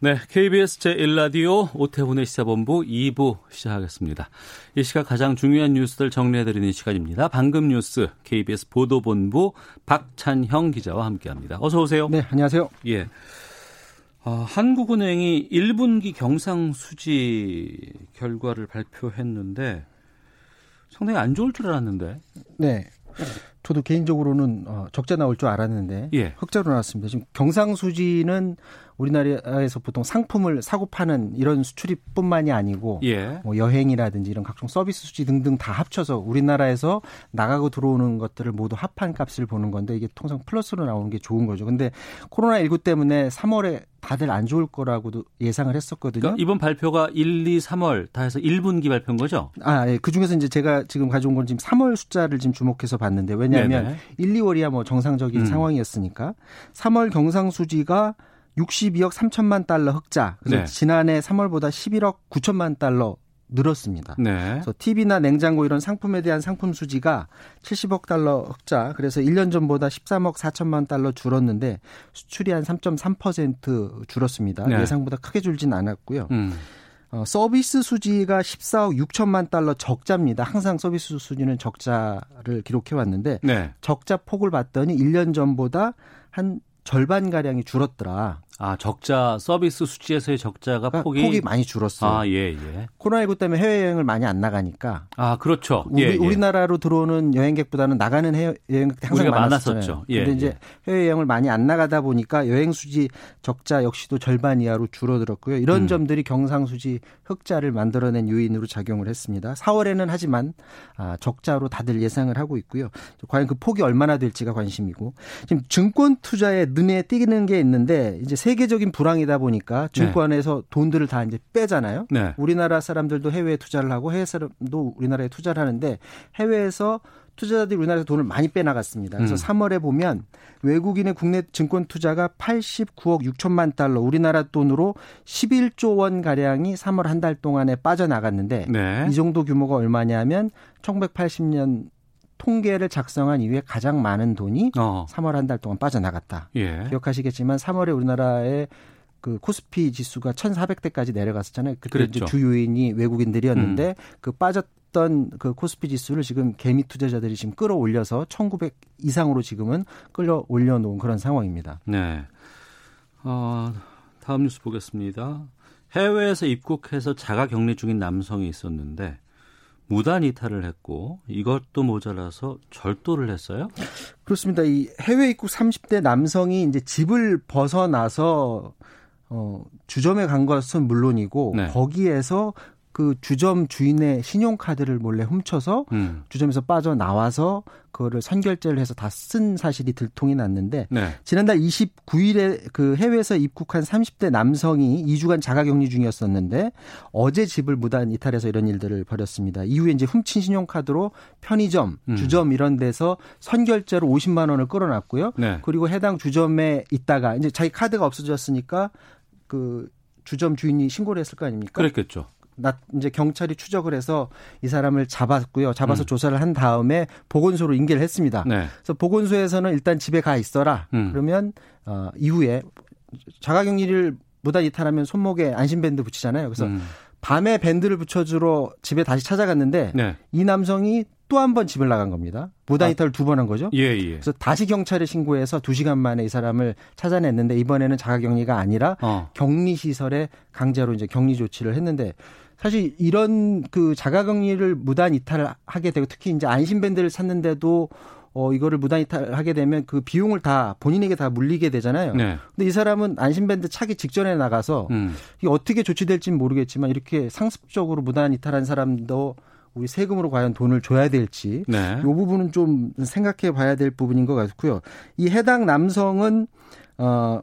네, KBS 제1라디오 오태훈의 시사본부 2부 시작하겠습니다. 이 시각 가장 중요한 뉴스들 정리해드리는 시간입니다. 방금 뉴스 KBS 보도본부 박찬형 기자와 함께합니다. 어서 오세요. 네, 안녕하세요. 예. 어, 한국은행이 1분기 경상수지 결과를 발표했는데 상당히 안 좋을 줄 알았는데. 네. 저도 개인적으로는 어, 적자 나올 줄 알았는데 예. 흑자로 나왔습니다. 지금 경상수지는 우리나라에서 보통 상품을 사고 파는 이런 수출입뿐만이 아니고 예. 뭐 여행이라든지 이런 각종 서비스 수지 등등 다 합쳐서 우리나라에서 나가고 들어오는 것들을 모두 합한 값을 보는 건데 이게 통상 플러스로 나오는 게 좋은 거죠. 근데 코로나 19 때문에 3월에 다들 안 좋을 거라고도 예상을 했었거든요. 그러니까 이번 발표가 1, 2, 3월 다 해서 1분기 발표인 거죠? 아, 예. 그 중에서 이제 제가 지금 가져온 건 지금 3월 숫자를 지금 주목해서 봤는데 왜냐하면 네네. 1, 2월이야 뭐 정상적인 음. 상황이었으니까 3월 경상수지가 62억 3천만 달러 흑자. 그래서 네. 지난해 3월보다 11억 9천만 달러 늘었습니다. 네. 그래서 TV나 냉장고 이런 상품에 대한 상품 수지가 70억 달러 흑자. 그래서 1년 전보다 13억 4천만 달러 줄었는데 수출이 한 3.3% 줄었습니다. 네. 예상보다 크게 줄진 않았고요. 음. 어, 서비스 수지가 14억 6천만 달러 적자입니다. 항상 서비스 수지는 적자를 기록해 왔는데 네. 적자 폭을 봤더니 1년 전보다 한 절반 가량이 줄었더라. 아, 적자 서비스 수지에서의 적자가 그러니까 폭이 폭이 많이 줄었어요. 아, 예, 예. 코로나19 때문에 해외 여행을 많이 안 나가니까 아, 그렇죠. 우리, 예, 예. 우리나라로 들어오는 여행객보다는 나가는 해외 여행객 항상 우리가 많았었잖아요. 많았었죠. 예, 근데 이제 예. 해외 여행을 많이 안 나가다 보니까 여행 수지 적자 역시도 절반 이하로 줄어들었고요. 이런 음. 점들이 경상수지 흑자를 만들어낸 요인으로 작용을 했습니다. 4월에는 하지만 아, 적자로 다들 예상을 하고 있고요. 과연 그 폭이 얼마나 될지가 관심이고 지금 증권 투자에 눈에 띄는 게 있는데 이제 세계적인 불황이다 보니까 증권에서 돈들을 다 이제 빼잖아요. 네. 우리나라 사람들도 해외에 투자를 하고 해외 사람도 우리나라에 투자를 하는데 해외에서 투자자들이 우리나라에서 돈을 많이 빼나갔습니다. 그래서 음. 3월에 보면 외국인의 국내 증권 투자가 89억 6천만 달러, 우리나라 돈으로 11조 원 가량이 3월 한 달 동안에 빠져나갔는데 네. 이 정도 규모가 얼마냐면 1980년 통계를 작성한 이후에 가장 많은 돈이 어. 3월 한 달 동안 빠져나갔다. 예. 기억하시겠지만 3월에 우리나라의 그 코스피 지수가 1,400대까지 내려갔었잖아요. 그때 그랬죠. 이제 주 요인이 외국인들이었는데 음. 그 빠졌던 그 코스피 지수를 지금 개미 투자자들이 지금 끌어올려서 1,900 이상으로 지금은 끌어 올려 놓은 그런 상황입니다. 네. 어, 다음 뉴스 보겠습니다. 해외에서 입국해서 자가 격리 중인 남성이 있었는데 무단 이탈을 했고 이것도 모자라서 절도를 했어요. 그렇습니다. 이 해외 입국 30대 남성이 이제 집을 벗어나서 어 주점에 간 것은 물론이고 네. 거기에서 그 주점 주인의 신용카드를 몰래 훔쳐서 음. 주점에서 빠져 나와서 그거를 선결제를 해서 다 쓴 사실이 들통이 났는데 네. 지난달 29일에 그 해외에서 입국한 30대 남성이 2주간 자가격리 중이었었는데 어제 집을 무단 이탈해서 이런 일들을 벌였습니다. 이후에 이제 훔친 신용카드로 편의점, 음. 주점 이런 데서 선결제로 50만 원을 끌어놨고요. 네. 그리고 해당 주점에 있다가 이제 자기 카드가 없어졌으니까 그 주점 주인이 신고를 했을 거 아닙니까? 그랬겠죠. 나 이제 경찰이 추적을 해서 이 사람을 잡았고요. 잡아서 음. 조사를 한 다음에 보건소로 인계를 했습니다. 네. 그래서 보건소에서는 일단 집에 가 있어라. 음. 그러면 어 이후에 자가격리를 무단 이탈하면 손목에 안심밴드 붙이잖아요. 그래서 음. 밤에 밴드를 붙여주러 집에 다시 찾아갔는데 네. 이 남성이 또 한 번 집을 나간 겁니다. 무단 아. 이탈을 두번 한 거죠. 예, 예. 그래서 다시 경찰에 신고해서 두 시간 만에 이 사람을 찾아냈는데 이번에는 자가격리가 아니라 어. 격리 시설에 강제로 이제 격리 조치를 했는데 사실 이런 그 자가격리를 무단 이탈을 하게 되고 특히 이제 안심밴드를 찾는데도 어 이거를 무단 이탈하게 되면 그 비용을 다 본인에게 다 물리게 되잖아요. 네. 근데 이 사람은 안심밴드 차기 직전에 나가서 음. 이게 어떻게 조치될지는 모르겠지만 이렇게 상습적으로 무단 이탈한 사람도 우리 세금으로 과연 돈을 줘야 될지 네. 이 부분은 좀 생각해 봐야 될 부분인 것 같고요. 이 해당 남성은 어.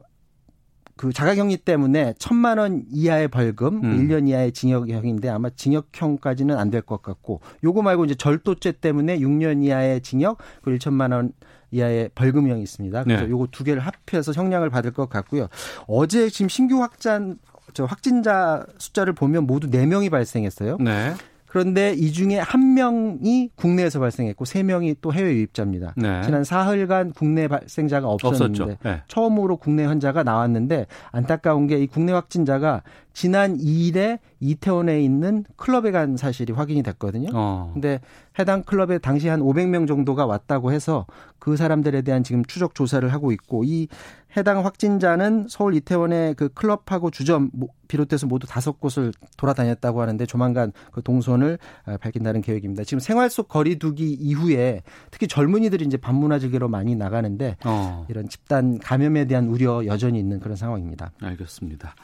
그 자가격리 때문에 천만 원 이하의 벌금, 음. 1년 이하의 징역형인데 아마 징역형까지는 안 될 것 같고 요거 말고 이제 절도죄 때문에 6년 이하의 징역 그리고 1천만 원 이하의 벌금형이 있습니다. 그래서 네. 요거 두 개를 합해서 형량을 받을 것 같고요. 어제 지금 신규 확산 저 확진자 숫자를 보면 모두 4명이 발생했어요. 네. 그런데 이 중에 한 명이 국내에서 발생했고 세 명이 또 해외 유입자입니다. 네. 지난 사흘간 국내 발생자가 없었는데. 네. 처음으로 국내 환자가 나왔는데 안타까운 게 이 국내 확진자가 지난 2일에 이태원에 있는 클럽에 간 사실이 확인이 됐거든요. 어. 근데 해당 클럽에 당시 한 500명 정도가 왔다고 해서 그 사람들에 대한 지금 추적 조사를 하고 있고 이 해당 확진자는 서울 이태원의 그 클럽하고 주점 모- 비롯해서 모두 다섯 곳을 돌아다녔다고 하는데 조만간 그 동선을 아, 밝힌다는 계획입니다. 지금 생활 속 거리두기 이후에 특히 젊은이들이 이제 밤문화 즐기러 많이 나가는데 어. 이런 집단 감염에 대한 우려 여전히 있는 그런 상황입니다. 알겠습니다.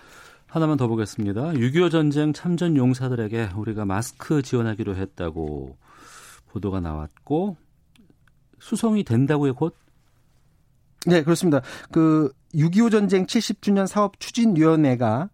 하나만 더 보겠습니다. 6.25 전쟁 참전 용사들에게 우리가 마스크 지원하기로 했다고 보도가 나왔고 수송이 된다고요, 곧? 네, 그렇습니다. 그 6.25 전쟁 70주년 사업 추진위원회가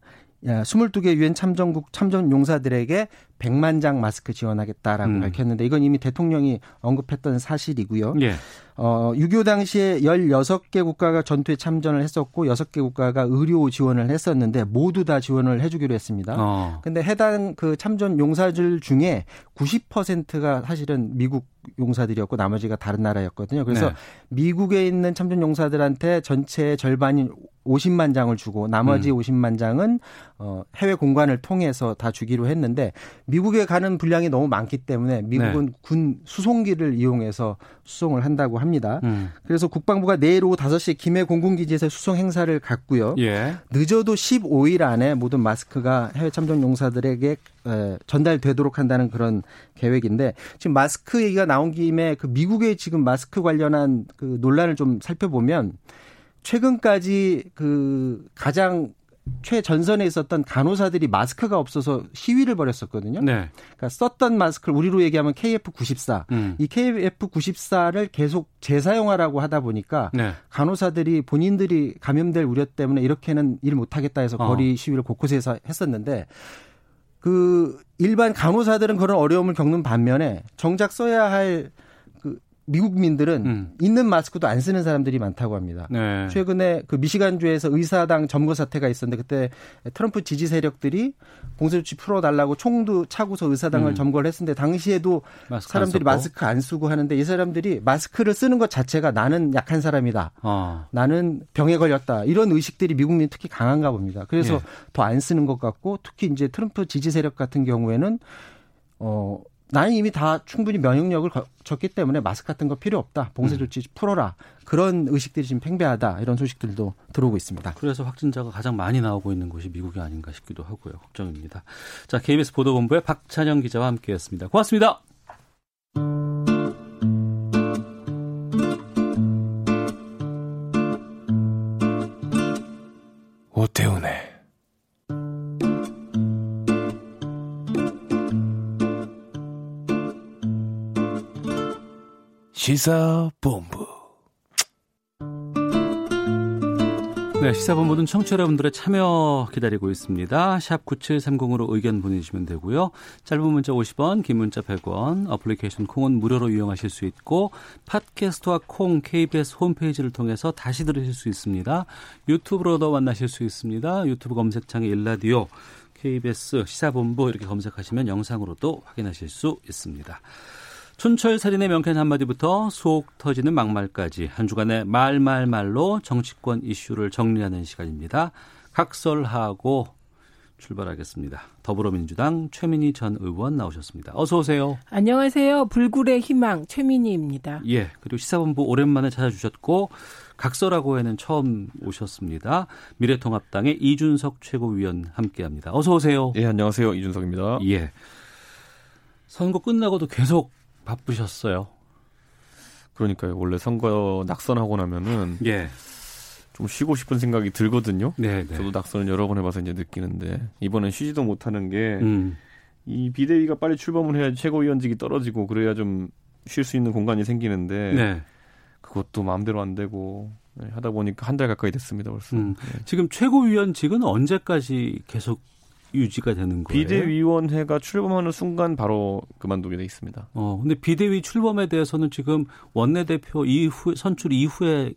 22개 유엔 참전국 참전 용사들에게 100만 장 마스크 지원하겠다라고 음. 밝혔는데 이건 이미 대통령이 언급했던 사실이고요. 예. 어, 6.25 당시에 16개 국가가 전투에 참전을 했었고 6개 국가가 의료 지원을 했었는데 모두 다 지원을 해 주기로 했습니다. 어. 근데 해당 그 참전 용사들 중에 90%가 사실은 미국 용사들이었고 나머지가 다른 나라였거든요. 그래서 네. 미국에 있는 참전 용사들한테 전체의 절반인 50만 장을 주고 나머지 음. 50만 장은 어 해외 공관을 통해서 다 주기로 했는데 미국에 가는 분량이 너무 많기 때문에 미국은 네. 군 수송기를 이용해서 수송을 한다고 합니다. 음. 그래서 국방부가 내일 오후 5시에 김해 공군기지에서 수송 행사를 갖고요. 예. 늦어도 15일 안에 모든 마스크가 해외 참전 용사들에게 에, 전달되도록 한다는 그런 계획인데 지금 마스크 얘기가 나온 김에 그 미국의 지금 마스크 관련한 그 논란을 좀 살펴보면 최근까지 그 가장 최전선에 있었던 간호사들이 마스크가 없어서 시위를 벌였었거든요. 네. 그러니까 썼던 마스크를 우리로 얘기하면 KF94. 음. 이 KF94를 계속 재사용하라고 하다 보니까 네. 간호사들이 본인들이 감염될 우려 때문에 이렇게는 일 못하겠다 해서 어. 거리 시위를 곳곳에서 했었는데 그 일반 간호사들은 그런 어려움을 겪는 반면에 정작 써야 할그 미국민들은 음. 있는 마스크도 안 쓰는 사람들이 많다고 합니다. 네. 최근에 그 미시간주에서 의사당 점거 사태가 있었는데 그때 트럼프 지지 세력들이 공세조치 풀어달라고 총도 차고서 의사당을 음. 점거를 했었는데 당시에도 마스크 안 사람들이 썼고. 마스크 안 쓰고 하는데 이 사람들이 마스크를 쓰는 것 자체가 나는 약한 사람이다. 어. 나는 병에 걸렸다. 이런 의식들이 미국민 특히 강한가 봅니다. 그래서 예. 더안 쓰는 것 같고 특히 이제 트럼프 지지 세력 같은 경우에는 어 나는 이미 다 충분히 면역력을 거쳤기 때문에 마스크 같은 거 필요 없다. 봉쇄 조치 풀어라. 그런 의식들이 지금 팽배하다. 이런 소식들도 들어오고 있습니다. 그래서 확진자가 가장 많이 나오고 있는 곳이 미국이 아닌가 싶기도 하고요. 걱정입니다. 자, KBS 보도본부의 박찬영 기자와 함께했습니다. 고맙습니다. 오태훈의 시사본부 네, 시사본부는 청취자 여러분들의 참여 기다리고 있습니다. 샵 9730으로 의견 보내주시면 되고요. 짧은 문자 50원, 긴 문자 100원, 어플리케이션 콩은 무료로 이용하실 수 있고 팟캐스트와 콩 KBS 홈페이지를 통해서 다시 들으실 수 있습니다. 유튜브로도 만나실 수 있습니다. 유튜브 검색창에 일라디오 KBS 시사본부 이렇게 검색하시면 영상으로도 확인하실 수 있습니다. 촌철 살인의 명쾌한 한마디부터 속 터지는 막말까지 한 주간의 말말말로 정치권 이슈를 정리하는 시간입니다. 각설하고 출발하겠습니다. 더불어민주당 최민희 전 의원 나오셨습니다. 어서 오세요. 안녕하세요. 불굴의 희망 최민희입니다. 예, 그리고 시사본부 오랜만에 찾아주셨고 각설하고에는 처음 오셨습니다. 미래통합당의 이준석 최고위원 함께합니다. 어서 오세요. 예, 안녕하세요. 이준석입니다. 예. 선거 끝나고도 계속 바쁘셨어요. 그러니까요. 원래 선거 낙선하고 나면은 예. 좀 쉬고 싶은 생각이 들거든요. 네, 네. 저도 낙선을 여러 번 해봐서 이제 느끼는데 이번엔 쉬지도 못하는 게이 음. 비대위가 빨리 출범을 해야 최고위원직이 떨어지고 그래야 좀 쉴 수 있는 공간이 생기는데 네. 그것도 마음대로 안 되고 네, 하다 보니까 한 달 가까이 됐습니다 벌써. 음. 네. 지금 최고위원직은 언제까지 계속 유지가 되는 거예요? 비대위원회가 출범하는 순간 바로 그만두게 돼 있습니다. 어, 근데 비대위 출범에 대해서는 지금 원내대표 이후 선출 이후에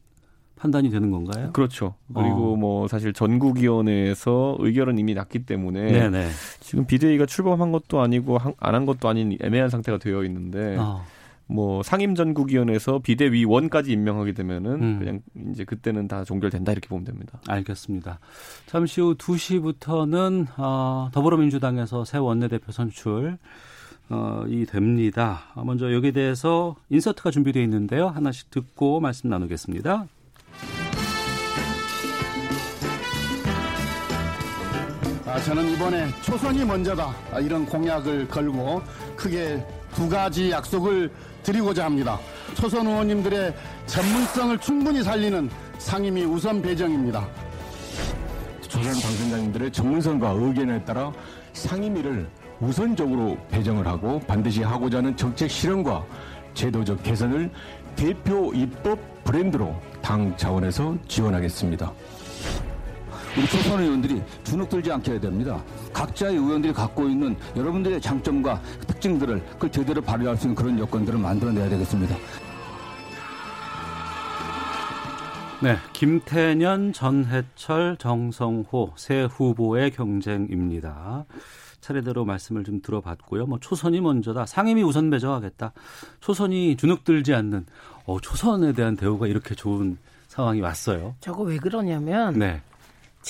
판단이 되는 건가요? 그렇죠. 그리고 어. 뭐 사실 전국위원회에서 의결은 이미 났기 때문에 네네. 지금 비대위가 출범한 것도 아니고 안 한 것도 아닌 애매한 상태가 되어 있는데 어. 뭐 상임전국위원회에서 비대위원까지 임명하게 되면은 음. 그냥 이제 그때는 다 종결된다 이렇게 보면 됩니다. 알겠습니다. 잠시 후 2시부터는 어, 더불어민주당에서 새 원내대표 선출 어, 이 됩니다. 아, 먼저 여기에 대해서 인서트가 준비되어 있는데요. 하나씩 듣고 말씀 나누겠습니다. 아, 저는 이번에 초선이 먼저다 아, 이런 공약을 걸고 크게 두 가지 약속을 드리고자 합니다. 초선 의원님들의 전문성을 충분히 살리는 상임위 우선 배정입니다. 조선 당선자님들의 전문성과 의견에 따라 상임위를 우선적으로 배정을 하고 반드시 하고자 하는 정책 실현과 제도적 개선을 대표 입법 브랜드로 당 차원에서 지원하겠습니다. 우리 초선 의원들이 주눅들지 않게 해야 됩니다. 각자의 의원들이 갖고 있는 여러분들의 장점과 특징들을 그걸 제대로 발휘할 수 있는 그런 여건들을 만들어내야 되겠습니다. 네, 김태년, 전해철, 정성호 새 후보의 경쟁입니다. 차례대로 말씀을 좀 들어봤고요. 뭐 초선이 먼저다. 상임위 우선 배정하겠다. 초선이 주눅들지 않는 어, 초선에 대한 대우가 이렇게 좋은 상황이 왔어요. 저거 왜 그러냐면 네.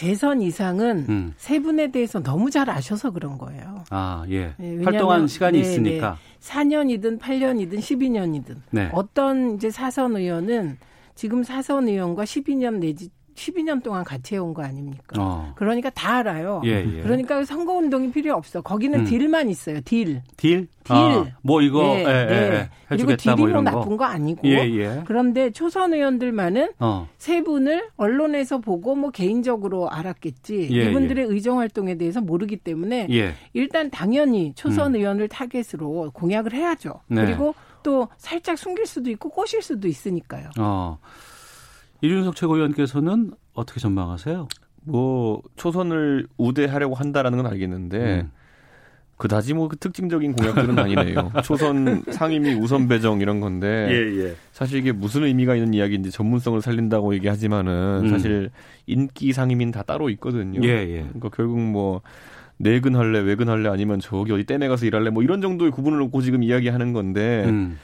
재선 이상은 음. 세 분에 대해서 너무 잘 아셔서 그런 거예요. 아, 예. 네, 왜냐하면- 활동한 시간이 네, 있으니까. 4년이든 8년이든 12년이든 네. 어떤 이제 사선 의원은 지금 사선 의원과 12년 내지 12년 동안 같이 해온 거 아닙니까? 어. 그러니까 다 알아요. 예, 예. 그러니까 선거 운동이 필요 없어. 거기는 음. deal만 있어요. deal. deal? deal. 아, 뭐 이거 예, 예, 예, 예. 예. 그리고 deal이 뭐 뭐 나쁜 거. 거 아니고. 예, 예. 그런데 초선 의원들만은 어. 세 분을 언론에서 보고 뭐 개인적으로 알았겠지. 예, 이분들의 의정 활동에 대해서 모르기 때문에 예. 일단 당연히 초선 음. 의원을 타겟으로 공약을 해야죠. 네. 그리고 또 살짝 숨길 수도 있고 꼬실 수도 있으니까요. 어. 이준석 최고위원께서는 어떻게 전망하세요? 뭐 초선을 우대하려고 한다라는 건 알겠는데 음. 그다지 뭐그 특징적인 공약들은 아니네요. 초선 상임위 우선 배정 이런 건데 예. 사실 이게 무슨 의미가 있는 이야기인지 전문성을 살린다고 얘기하지만은 음. 사실 인기 상임위는 다 따로 있거든요. 예, 예. 그러니까 결국 뭐 내근할래 외근할래 아니면 저기 어디 댐에 가서 일할래 뭐 이런 정도의 구분을 놓고 지금 이야기하는 건데 음.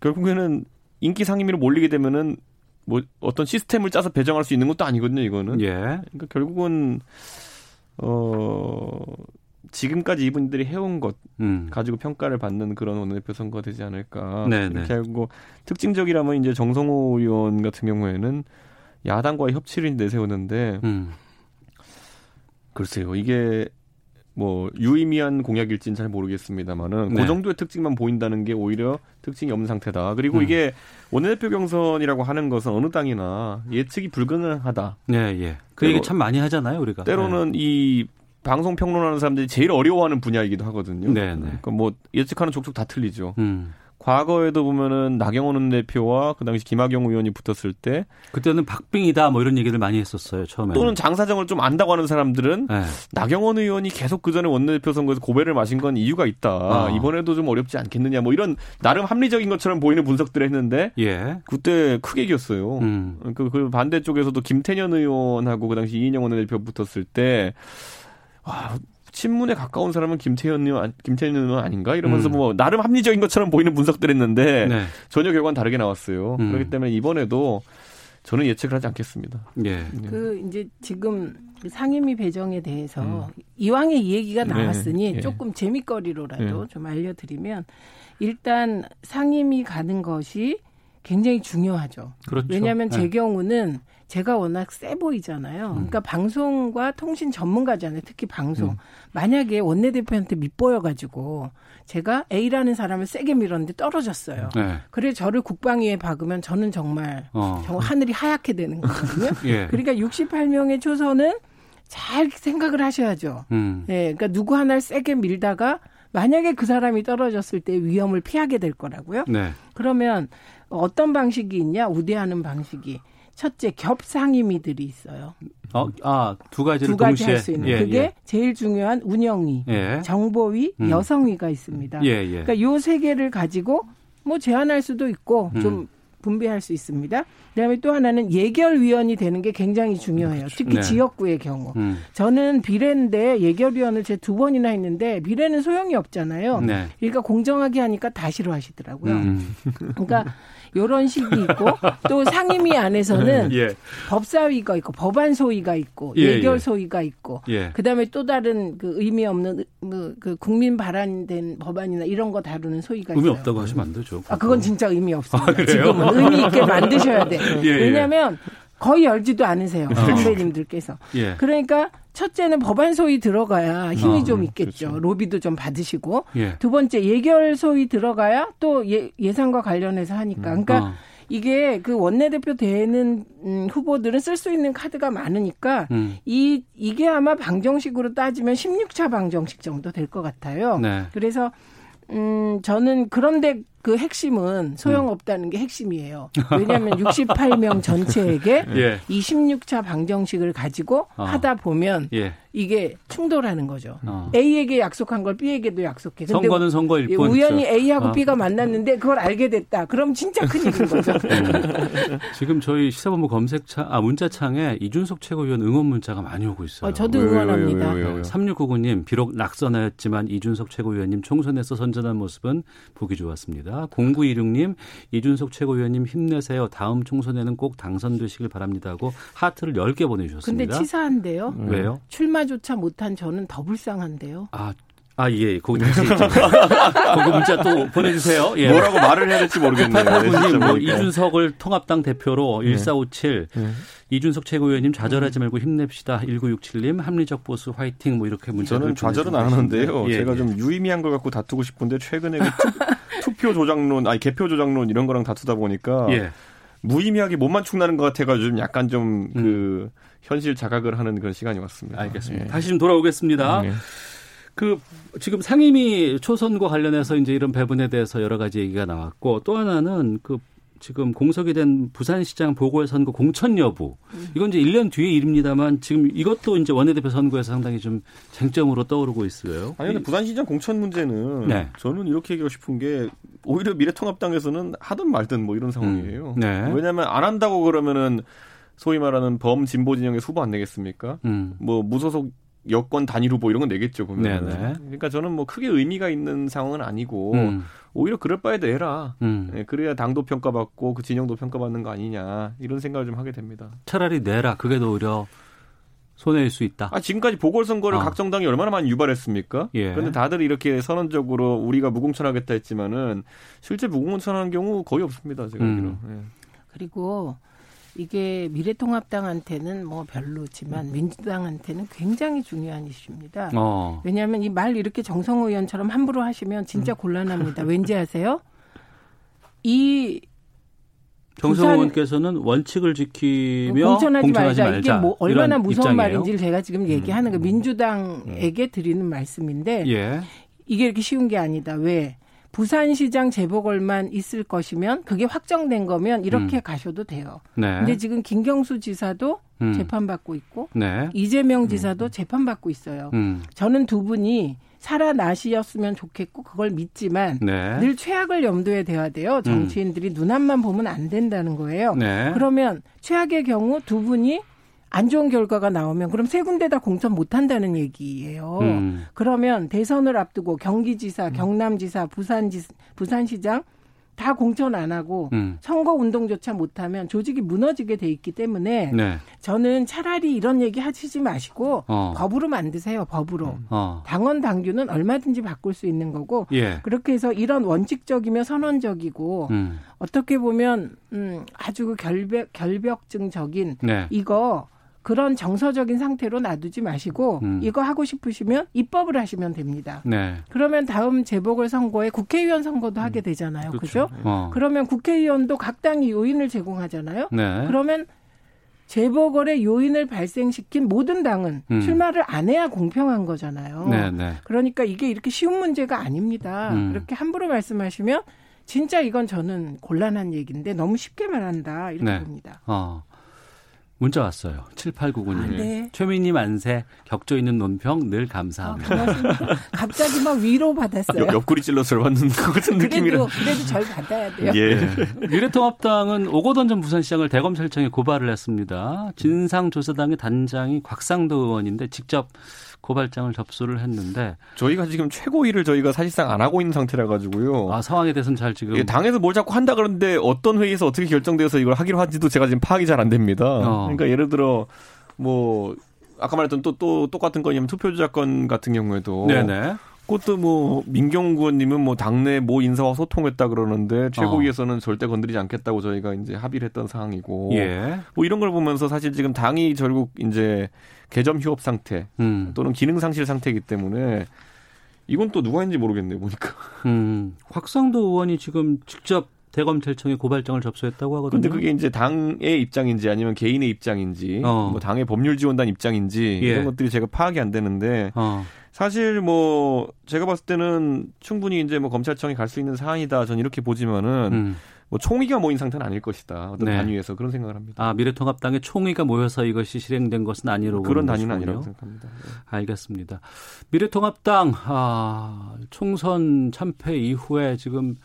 결국에는 인기 상임위로 몰리게 되면은 뭐 어떤 시스템을 짜서 배정할 수 있는 것도 아니거든요 이거는. 예. 그러니까 결국은 어 지금까지 이분들이 해온 것 음. 가지고 평가를 받는 그런 원내대표 선거가 되지 않을까 네, 이렇게 네. 알고 특징적이라면 이제 정성호 의원 같은 경우에는 야당과의 협치를 내세우는데 음. 글쎄요 이게 뭐 유의미한 공약일지는 잘 모르겠습니다만은 네. 그 정도의 특징만 보인다는 게 오히려 특징이 없는 상태다. 그리고 음. 이게 원내대표 경선이라고 하는 것은 어느 당이나 예측이 불가능하다. 예, 예. 그 얘기 참 많이 하잖아요, 우리가. 때로는 이 방송 평론하는 사람들이 제일 어려워하는 분야이기도 하거든요. 네, 네. 그러니까 뭐 예측하는 족족 다 틀리죠. 예. 음. 과거에도 보면은 나경원 원내대표와 그 당시 김학영 의원이 붙었을 때 그때는 박빙이다 뭐 이런 얘기를 많이 했었어요, 처음에. 또는 장사정을 좀 안다고 하는 사람들은 예. 나경원 의원이 계속 그 전에 원내대표 선거에서 고배를 마신 건 이유가 있다. 아. 이번에도 좀 어렵지 않겠느냐. 뭐 이런 나름 합리적인 것처럼 보이는 분석들을 했는데 예. 그때 크게 이겼어요. 음. 그, 그 반대쪽에서도 김태년 의원하고 그 당시 이인영 원내대표 붙었을 때, 와, 친문에 가까운 사람은 김태현 의원, 김태년 의원 아닌가? 이러면서 음. 뭐, 나름 합리적인 것처럼 보이는 분석들 했는데, 네. 전혀 결과는 다르게 나왔어요. 음. 그렇기 때문에 이번에도 저는 예측을 하지 않겠습니다. 예. 네. 그 이제 지금 상임위 배정에 대해서 이왕에 이 얘기가 네, 나왔으니 예. 조금 재미거리로라도 예. 좀 알려드리면 일단 상임위 가는 것이 굉장히 중요하죠. 그렇죠. 왜냐하면 예. 제 경우는 제가 워낙 세 보이잖아요. 그러니까 방송과 통신 전문가잖아요. 특히 방송. 음. 만약에 원내대표한테 밑보여가지고 제가 A라는 사람을 세게 밀었는데 떨어졌어요. 네. 그래 저를 국방위에 박으면 저는 정말 어. 정 하늘이 하얗게 되는 거거든요. 예. 그러니까 68명의 초선은 잘 생각을 하셔야죠. 음. 예, 그러니까 누구 하나를 세게 밀다가 만약에 그 사람이 떨어졌을 때 위험을 피하게 될 거라고요. 네. 그러면 어떤 방식이 있냐? 우대하는 방식이 첫째 겹 상임위들이 있어요. 어, 아, 두 가지를 두 가지 할 수 있는 예, 그게 예. 제일 중요한 운영위, 예. 정보위, 음. 여성위가 있습니다. 예, 예. 그러니까 요 세 개를 가지고 뭐 제한할 수도 있고 음. 좀 분배할 수 있습니다. 그다음에 또 하나는 예결위원이 되는 게 굉장히 중요해요. 특히 네. 지역구의 경우. 음. 저는 비례인데 예결위원을 제 두 번이나 했는데 비례는 소용이 없잖아요. 네. 그러니까 공정하게 하니까 다 싫어하시더라고요. 음. 그러니까 요런 식이 있고 또 상임위 안에서는 예. 법사위가 있고 법안소위가 있고 예, 예. 예결소위가 있고 예. 그다음에 또 다른 그 의미 없는 뭐그 국민 발안된 법안이나 이런 거 다루는 소위가 의미 있어요. 없다고 하시면 안 되죠. 아 그건 진짜 의미 없습니다. 아? 지금은 의미 있게 만드셔야 돼. 예, 예. 왜냐하면 거의 열지도 않으세요 그렇죠. 선배님들께서. 예. 그러니까 첫째는 법안 소위 들어가야 힘이 어, 좀 있겠죠. 로비도 좀 받으시고 예. 두 번째 예결 소위 들어가야 또 예, 예산과 관련해서 하니까. 그러니까 어. 이게 그 원내대표 되는 음, 후보들은 쓸 수 있는 카드가 많으니까 음. 이 이게 아마 방정식으로 따지면 16차 방정식 정도 될 것 같아요. 네. 그래서 음 저는 그런데 그 핵심은 소용없다는 게 핵심이에요. 왜냐하면 68명 전체에게 예. 이 16차 방정식을 가지고 어. 하다 보면 예. 이게 충돌하는 거죠. 어. A에게 약속한 걸 B에게도 약속해. 근데 선거는 선거일 예, 뿐. 우연히 A하고 어. B가 만났는데 그걸 알게 됐다. 그럼 진짜 큰 일인 거죠. 지금 저희 시사본부 검색창, 아, 문자창에 이준석 최고위원 응원 문자가 많이 오고 있어요. 어, 저도 응원합니다. 3699님, 비록 낙선하였지만 이준석 최고위원님 총선에서 선전한 모습은 보기 좋았습니다. 0926님, 이준석 최고위원님 힘내세요. 다음 총선에는 꼭 당선되시길 바랍니다. 하고 하트를 10개 근데 보내주셨습니다. 치사한데요. 왜요? 출마조차 못한 저는 더 불쌍한데요. 아, 아, 예, 거기 다시 좀. 거기 문자 또 보내주세요. 예. 뭐라고 말을 해야 될지 모르겠네요. 네, 진짜 88분님, 뭐, 보니까. 이준석을 통합당 대표로 1457, 네. 이준석 최고위원님 좌절하지 말고 힘냅시다. 1967님, 합리적 보수 화이팅, 뭐, 이렇게 문자를 저는 좌절은 안 하는데요. 예, 제가 예. 좀 유의미한 걸 갖고 다투고 싶은데 최근에 그 투, 표 조작론, 아니 개표 조작론 이런 거랑 다투다 보니까 예. 무의미하게 못 맞춘다는 것 같아가지고 좀 약간 좀 그 현실 자각을 하는 그런 시간이 왔습니다. 알겠습니다. 예. 다시 좀 돌아오겠습니다. 예. 그 지금 상임위 초선과 관련해서 이제 이런 배분에 대해서 여러 가지 얘기가 나왔고 또 하나는 그 지금 공석이 된 부산시장 보궐선거 공천 여부. 이건 이제 1년 뒤의 일입니다만 지금 이것도 이제 원내대표 선거에서 상당히 좀 쟁점으로 떠오르고 있어요. 아니 근데 부산시장 공천 문제는 네. 저는 이렇게 얘기하고 싶은 게 오히려 미래통합당에서는 하든 말든 뭐 이런 상황이에요. 음. 네. 왜냐하면 안 한다고 그러면은 소위 말하는 범 진보 진영의 후보 안 내겠습니까? 음. 뭐 무소속 여권 단일 후보 이런 건 내겠죠 보면. 네네. 그러니까 저는 뭐 크게 의미가 있는 상황은 아니고 음. 오히려 그럴 바에 내라. 음. 예, 그래야 당도 평가받고 그 진영도 평가받는 거 아니냐 이런 생각을 좀 하게 됩니다. 차라리 내라. 그게 더 오히려 손해일 수 있다. 아 지금까지 보궐선거를 아. 각 정당이 얼마나 많이 유발했습니까? 예. 그런데 다들 이렇게 선언적으로 우리가 무공천하겠다 했지만은 실제 무공천하는 경우 거의 없습니다. 제가 음. 알기로. 예. 그리고 이게 미래통합당한테는 뭐 별로지만 민주당한테는 굉장히 중요한 이슈입니다. 어. 왜냐하면 이 말 이렇게 정성호 의원처럼 함부로 하시면 진짜 음. 곤란합니다. 왠지 아세요? 이 정성 부산- 의원께서는 원칙을 지키며 공천하지, 말자. 이게 뭐 얼마나 무서운 입장이에요. 음. 말인지를 제가 지금 얘기하는 거 민주당에게 드리는 말씀인데 예. 이게 이렇게 쉬운 게 아니다. 왜? 부산시장 재보궐만 있을 것이면 그게 확정된 거면 이렇게 음. 가셔도 돼요. 네. 근데 지금 김경수 지사도 음. 재판받고 있고 네. 이재명 지사도 재판받고 있어요. 음. 저는 두 분이 살아나시었으면 좋겠고 그걸 믿지만 네. 늘 최악을 염두에 둬야 돼요. 정치인들이 눈앞만 보면 안 된다는 거예요. 네. 그러면 최악의 경우 두 분이 안 좋은 결과가 나오면 그럼 세 군데 다 공천 못 한다는 얘기예요. 음. 그러면 대선을 앞두고 경기지사, 경남지사, 부산지 부산시장 다 공천 안 하고 음. 선거 운동조차 못하면 조직이 무너지게 돼 있기 때문에 네. 저는 차라리 이런 얘기 하시지 마시고 어. 법으로 만드세요. 법으로 어. 당원 당규는 얼마든지 바꿀 수 있는 거고 예. 그렇게 해서 이런 원칙적이며 선언적이고 음. 어떻게 보면 음, 아주 그 결벽 결벽증적인 네. 이거 그런 정서적인 상태로 놔두지 마시고 음. 이거 하고 싶으시면 입법을 하시면 됩니다. 네. 그러면 다음 재보궐 선거에 국회의원 선거도 하게 되잖아요. 그죠? 어. 그러면 국회의원도 각 당이 요인을 제공하잖아요. 네. 그러면 재보궐의 요인을 발생시킨 모든 당은 음. 출마를 안 해야 공평한 거잖아요. 네, 네. 그러니까 이게 이렇게 쉬운 문제가 아닙니다. 음. 그렇게 함부로 말씀하시면 진짜 이건 저는 곤란한 얘기인데 너무 쉽게 말한다 이렇게 네. 봅니다. 어. 문자 왔어요. 7899님. 아, 네. 최민희 만세, 격조 있는 논평 늘 아, 감사합니다. 고맙습니다. 갑자기 막 위로 받았어요. 옆, 옆구리 찔러서 받는 것 같은 느낌이라. 그래도 그래도 절 받아야 돼요. 예. 미래통합당은 오거돈 전 부산시장을 대검찰청에 고발을 했습니다. 진상조사당의 단장이 곽상도 의원인데 직접 고발장을 접수를 했는데 저희가 지금 최고위를 저희가 사실상 안 하고 있는 상태라 가지고요. 아, 상황에 대해서는 잘 지금 예, 당에서 뭘 자꾸 한다 그러는데 어떤 회의에서 어떻게 결정되어서 이걸 하기로 한지도 제가 지금 파악이 잘 안 됩니다. 어. 그러니까 예를 들어 뭐 아까 말했던 또 또 똑같은 거냐면 투표 조작권 같은 경우에도 네네. 그것도 뭐 민경구 의원님은 뭐 당내 모 인사와 소통했다 그러는데 최고위에서는 절대 건드리지 않겠다고 저희가 이제 합의를 했던 사항이고 예. 뭐 이런 걸 보면서 사실 지금 당이 결국 이제 개점 휴업 상태 음. 또는 기능 상실 상태이기 때문에 이건 또 누가 했는지 모르겠네요 보니까. 음. 곽상도 의원이 지금 직접 대검찰청에 고발장을 접수했다고 하거든요. 근데 그게 이제 당의 입장인지 아니면 개인의 입장인지 어. 뭐 당의 법률 지원단 입장인지 예. 이런 것들이 제가 파악이 안 되는데 어. 사실 뭐 제가 봤을 때는 충분히 이제 뭐 검찰청에 갈수 있는 사안이다. 전 이렇게 보지만은 음. 뭐 총의가 모인 상태는 아닐 것이다. 어떤 네. 단위에서 그런 생각을 합니다. 아, 미래통합당의 총의가 모여서 이것이 실행된 것은 아니라고 그런 보는 단위는. 아니라고 생각합니다. 네. 알겠습니다. 미래통합당 아, 총선 참패 이후에 지금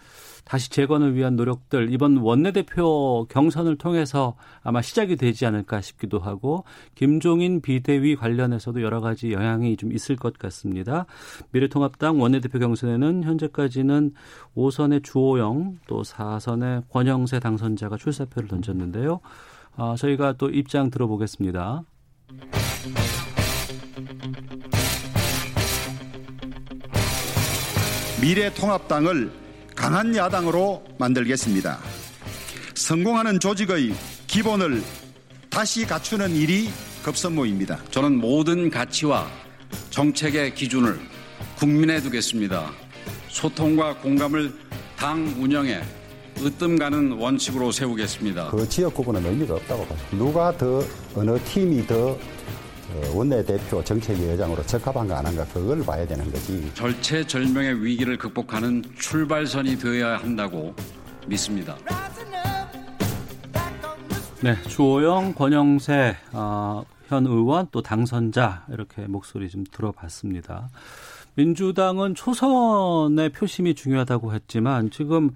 다시 재건을 위한 노력들 이번 원내대표 경선을 통해서 아마 시작이 되지 않을까 싶기도 하고 김종인 비대위 관련해서도 여러 가지 영향이 좀 있을 것 같습니다. 미래통합당 원내대표 경선에는 현재까지는 5선의 주호영 또 4선의 권영세 당선자가 출사표를 던졌는데요. 아, 저희가 또 입장 들어보겠습니다. 미래통합당을 강한 야당으로 만들겠습니다. 성공하는 조직의 기본을 다시 갖추는 일이 급선무입니다. 저는 모든 가치와 정책의 기준을 국민에 두겠습니다. 소통과 공감을 당 운영에 으뜸 가는 원칙으로 세우겠습니다. 그 지역 구분은 의미가 없다고 봐요. 누가 더 어느 팀이 더 어, 원내대표 정책위 의장으로 적합한가 안 한가 그걸 봐야 되는 거지. 절체절명의 위기를 극복하는 출발선이 되어야 한다고 믿습니다. 네, 주호영, 권영세 어, 현 의원 또 당선자 이렇게 목소리 좀 들어봤습니다. 민주당은 초선의 표심이 중요하다고 했지만 지금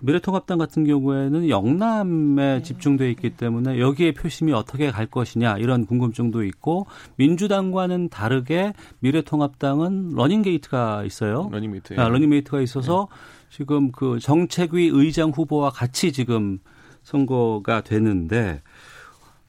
미래통합당 같은 경우에는 영남에 집중돼 있기 때문에 여기에 표심이 어떻게 갈 것이냐 이런 궁금증도 있고 민주당과는 다르게 미래통합당은 러닝게이트가 있어요. 러닝메이트. 아, 러닝메이트가 있어서 지금 그 정책위 의장 후보와 같이 지금 선거가 되는데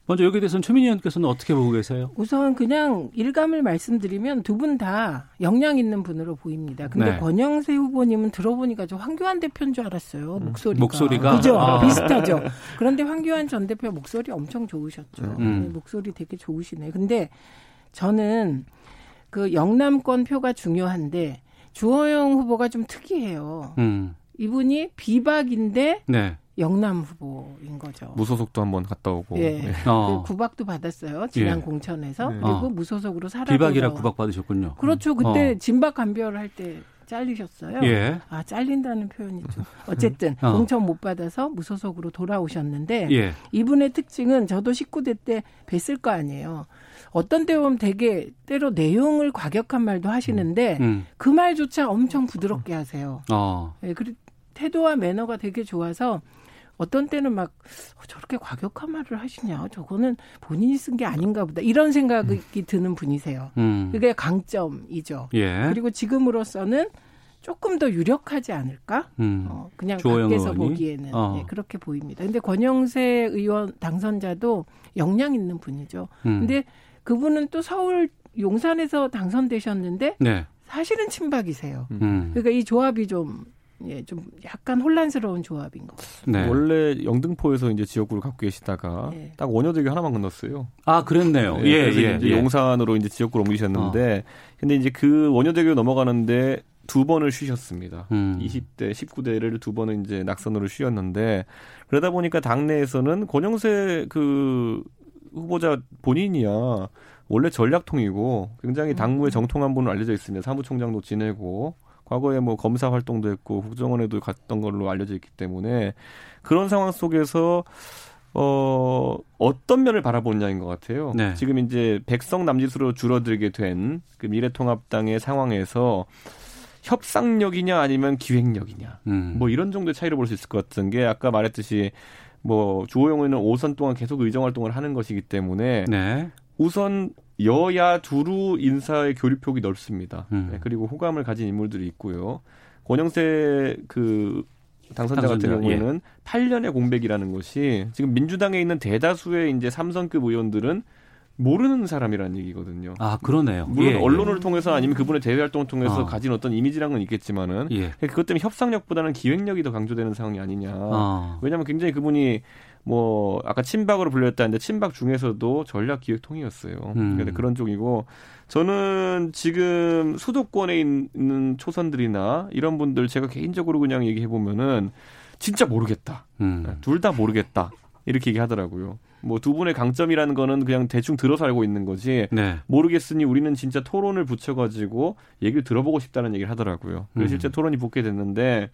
먼저 여기에 대해서는 최민희 의원께서는 어떻게 보고 계세요? 우선 그냥 일감을 말씀드리면 두 분 다 역량 있는 분으로 보입니다. 근데 네. 권영세 후보님은 들어보니까 저 황교안 대표인 줄 알았어요. 목소리가. 목소리가? 그죠? 아. 비슷하죠. 그런데 황교안 전 대표 목소리 엄청 좋으셨죠. 음. 네, 목소리 되게 좋으시네. 근데 저는 그 영남권 표가 중요한데 주호영 후보가 좀 특이해요. 음, 이분이 비박인데 네. 영남 후보인 거죠. 무소속도 한번 갔다 오고. 예. 예. 어. 그 구박도 받았어요. 지난 예. 공천에서. 네. 그리고 어. 무소속으로 살아 비박이라 구박 받으셨군요. 그렇죠. 그때 어. 진박 감별을 할때 잘리셨어요. 예. 아, 잘린다는 표현이 죠. 어쨌든 어. 공천 못 받아서 무소속으로 돌아오셨는데 예. 이분의 특징은 저도 19대 때 뵀을 거 아니에요. 어떤 때 보면 되게 때로 내용을 과격한 말도 하시는데 음. 그 말조차 엄청 부드럽게 하세요. 어. 예, 그리고 태도와 매너가 되게 좋아서 어떤 때는 막 어, 저렇게 과격한 말을 하시냐 저거는 본인이 쓴 게 아닌가 보다 이런 생각이 드는 분이세요. 음. 그게 강점이죠. 예. 그리고 지금으로서는 조금 더 유력하지 않을까? 음. 어, 그냥 밖에서 의원이? 보기에는 어. 네, 그렇게 보입니다. 근데 권영세 의원 당선자도 역량 있는 분이죠. 음. 근데 그분은 또 서울 용산에서 당선되셨는데 네. 사실은 친박이세요. 음. 그러니까 이 조합이 좀 예, 좀 약간 혼란스러운 조합인 것 같아요. 네. 원래 영등포에서 이제 지역구를 갖고 계시다가 네. 딱 원효대교 하나만 건넜어요. 아, 그랬네요. 네, 예, 그래서 예, 이제 예. 용산으로 이제 지역구를 옮기셨는데 근데 이제 그 원효대교 넘어가는데 두 번을 쉬셨습니다. 음. 20대, 19대를 두 번은 이제 낙선으로 쉬었는데 그러다 보니까 당내에서는 권영세 그 후보자 본인이야 원래 전략통이고 굉장히 당무에 정통한 분으로 알려져 있습니다. 사무총장도 지내고 과거에 뭐 검사 활동도 했고 국정원에도 갔던 걸로 알려져 있기 때문에 그런 상황 속에서 어, 어떤 면을 바라보느냐인 것 같아요. 네. 지금 이제 백성 남짓으로 줄어들게 된 그 미래통합당의 상황에서 협상력이냐 아니면 기획력이냐. 음. 뭐 이런 정도의 차이를 볼 수 있을 것 같은 게 아까 말했듯이 뭐 주호영 의원은 5선 동안 계속 의정 활동을 하는 것이기 때문에 네. 우선 여야 두루 인사의 교류폭이 넓습니다. 음. 네, 그리고 호감을 가진 인물들이 있고요. 권영세 그 당선자 같은 예. 경우에는 8년의 공백이라는 것이 지금 민주당에 있는 대다수의 이제 삼선급 의원들은 모르는 사람이라는 얘기거든요. 아, 그러네요. 물론 예, 언론을 통해서 아니면 그분의 대외 활동을 통해서 어. 가진 어떤 이미지랑은 있겠지만은 예. 그것 때문에 협상력보다는 기획력이 더 강조되는 상황이 아니냐. 어. 왜냐하면 굉장히 그분이 뭐 아까 친박으로 불렸다는데 친박 중에서도 전략 기획통이었어요. 음. 근데 그런 쪽이고 저는 지금 수도권에 있는 초선들이나 이런 분들 제가 개인적으로 그냥 얘기해 보면은 진짜 모르겠다. 음. 둘다 모르겠다. 이렇게 얘기하더라고요. 뭐 두 분의 강점이라는 거는 그냥 대충 들어서 알고 있는 거지. 네. 모르겠으니 우리는 진짜 토론을 붙여가지고 얘기를 들어보고 싶다는 얘기를 하더라고요. 그래서 음. 실제 토론이 붙게 됐는데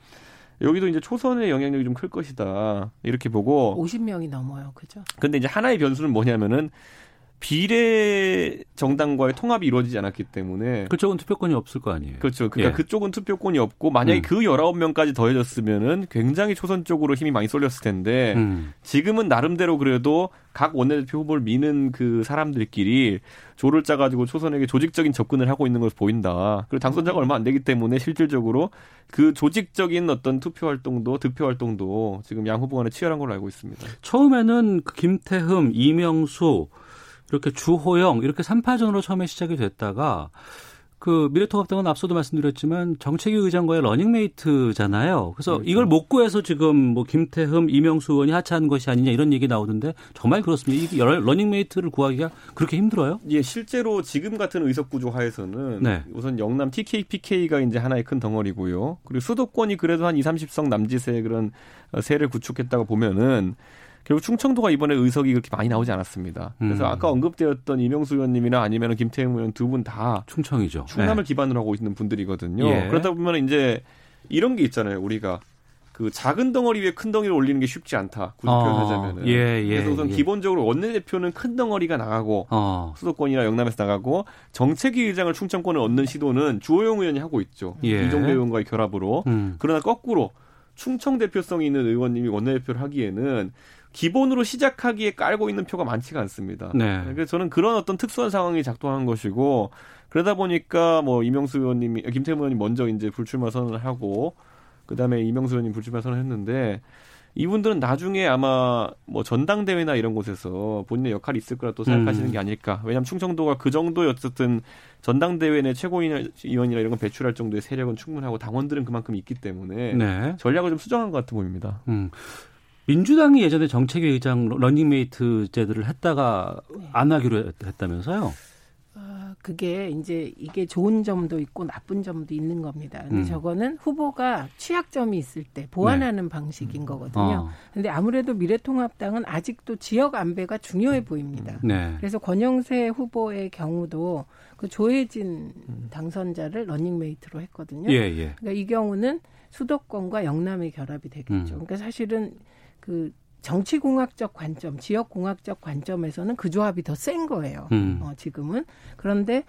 여기도 이제 초선의 영향력이 좀 클 것이다 이렇게 보고 50명이 넘어요. 그죠? 근데 이제 하나의 변수는 뭐냐면은 비례 정당과의 통합이 이루어지지 않았기 때문에 그쪽은 투표권이 없을 거 아니에요. 그렇죠. 그러니까 예. 그쪽은 투표권이 없고 만약에 음. 그 19명까지 더해졌으면은 굉장히 초선 쪽으로 힘이 많이 쏠렸을 텐데 음. 지금은 나름대로 그래도 각 원내대표 후보를 미는 그 사람들끼리 조를 짜 가지고 초선에게 조직적인 접근을 하고 있는 것으로 보인다. 그리고 당선자가 얼마 안 되기 때문에 실질적으로 그 조직적인 어떤 투표 활동도 득표 활동도 지금 양 후보 간에 치열한 걸로 알고 있습니다. 처음에는 그 김태흠, 이명수, 이렇게 주호영 이렇게 3파전으로 처음에 시작이 됐다가 그 미래통합당은 앞서도 말씀드렸지만 정책위 의장과의 러닝메이트잖아요. 그래서 그렇죠. 이걸 못 구해서 지금 뭐 김태흠, 이명수 의원이 하차한 것이 아니냐 이런 얘기 나오던데 정말 그렇습니다. 이 러닝메이트를 구하기가 그렇게 힘들어요? 예, 실제로 지금 같은 의석 구조 하에서는 네. 우선 영남 TK, PK가 이제 하나의 큰 덩어리고요. 그리고 수도권이 그래도 한 2, 30석 남짓의 그런 어, 세를 구축했다고 보면은 결국 충청도가 이번에 의석이 그렇게 많이 나오지 않았습니다. 그래서 음. 아까 언급되었던 이명수 의원님이나 아니면 김태형 의원 두 분 다 충청이죠. 충남을 네. 기반으로 하고 있는 분들이거든요. 예. 그러다 보면 이제 이런 게 있잖아요. 우리가 그 작은 덩어리 위에 큰 덩이를 올리는 게 쉽지 않다. 굳이 어, 표현하자면은. 예, 예, 그래서 우선 예. 기본적으로 원내대표는 큰 덩어리가 나가고 어. 수도권이나 영남에서 나가고 정책위 의장을 충청권을 얻는 시도는 주호영 의원이 하고 있죠. 예. 이종배 의원과의 결합으로. 음. 그러나 거꾸로 충청 대표성이 있는 의원님이 원내대표를 하기에는 기본으로 시작하기에 깔고 있는 표가 많지가 않습니다. 네. 그래서 저는 그런 어떤 특수한 상황이 작동한 것이고 그러다 보니까 뭐 이명수 의원님이 김태흠 의원이 먼저 이제 불출마 선언을 하고 그다음에 이명수 의원님 불출마 선언을 했는데 이분들은 나중에 아마 뭐 전당대회나 이런 곳에서 본인의 역할이 있을 거라 또 생각하시는 음. 게 아닐까. 왜냐하면 충청도가 그 정도의 어쨌든 전당대회 내 최고위원이나 이런 건 배출할 정도의 세력은 충분하고 당원들은 그만큼 있기 때문에 네. 전략을 좀 수정한 것 같은 보입니다. 음. 민주당이 예전에 정책위 의장 러닝메이트제들을 했다가 안 하기로 했- 했다면서요? 아, 그게 이제 이게 좋은 점도 있고 나쁜 점도 있는 겁니다. 근데 음. 저거는 후보가 취약점이 있을 때 보완하는 방식인 거거든요. 네. 어. 근데 아무래도 미래통합당은 아직도 지역 안배가 중요해 보입니다. 네. 그래서 권영세 후보의 경우도 그 조해진 당선자를 러닝메이트로 했거든요. 예, 예. 그러니까 이 경우는 수도권과 영남의 결합이 되겠죠. 음. 그러니까 사실은 그 정치공학적 관점, 지역공학적 관점에서는 그 조합이 더 센 거예요. 음. 어, 지금은. 그런데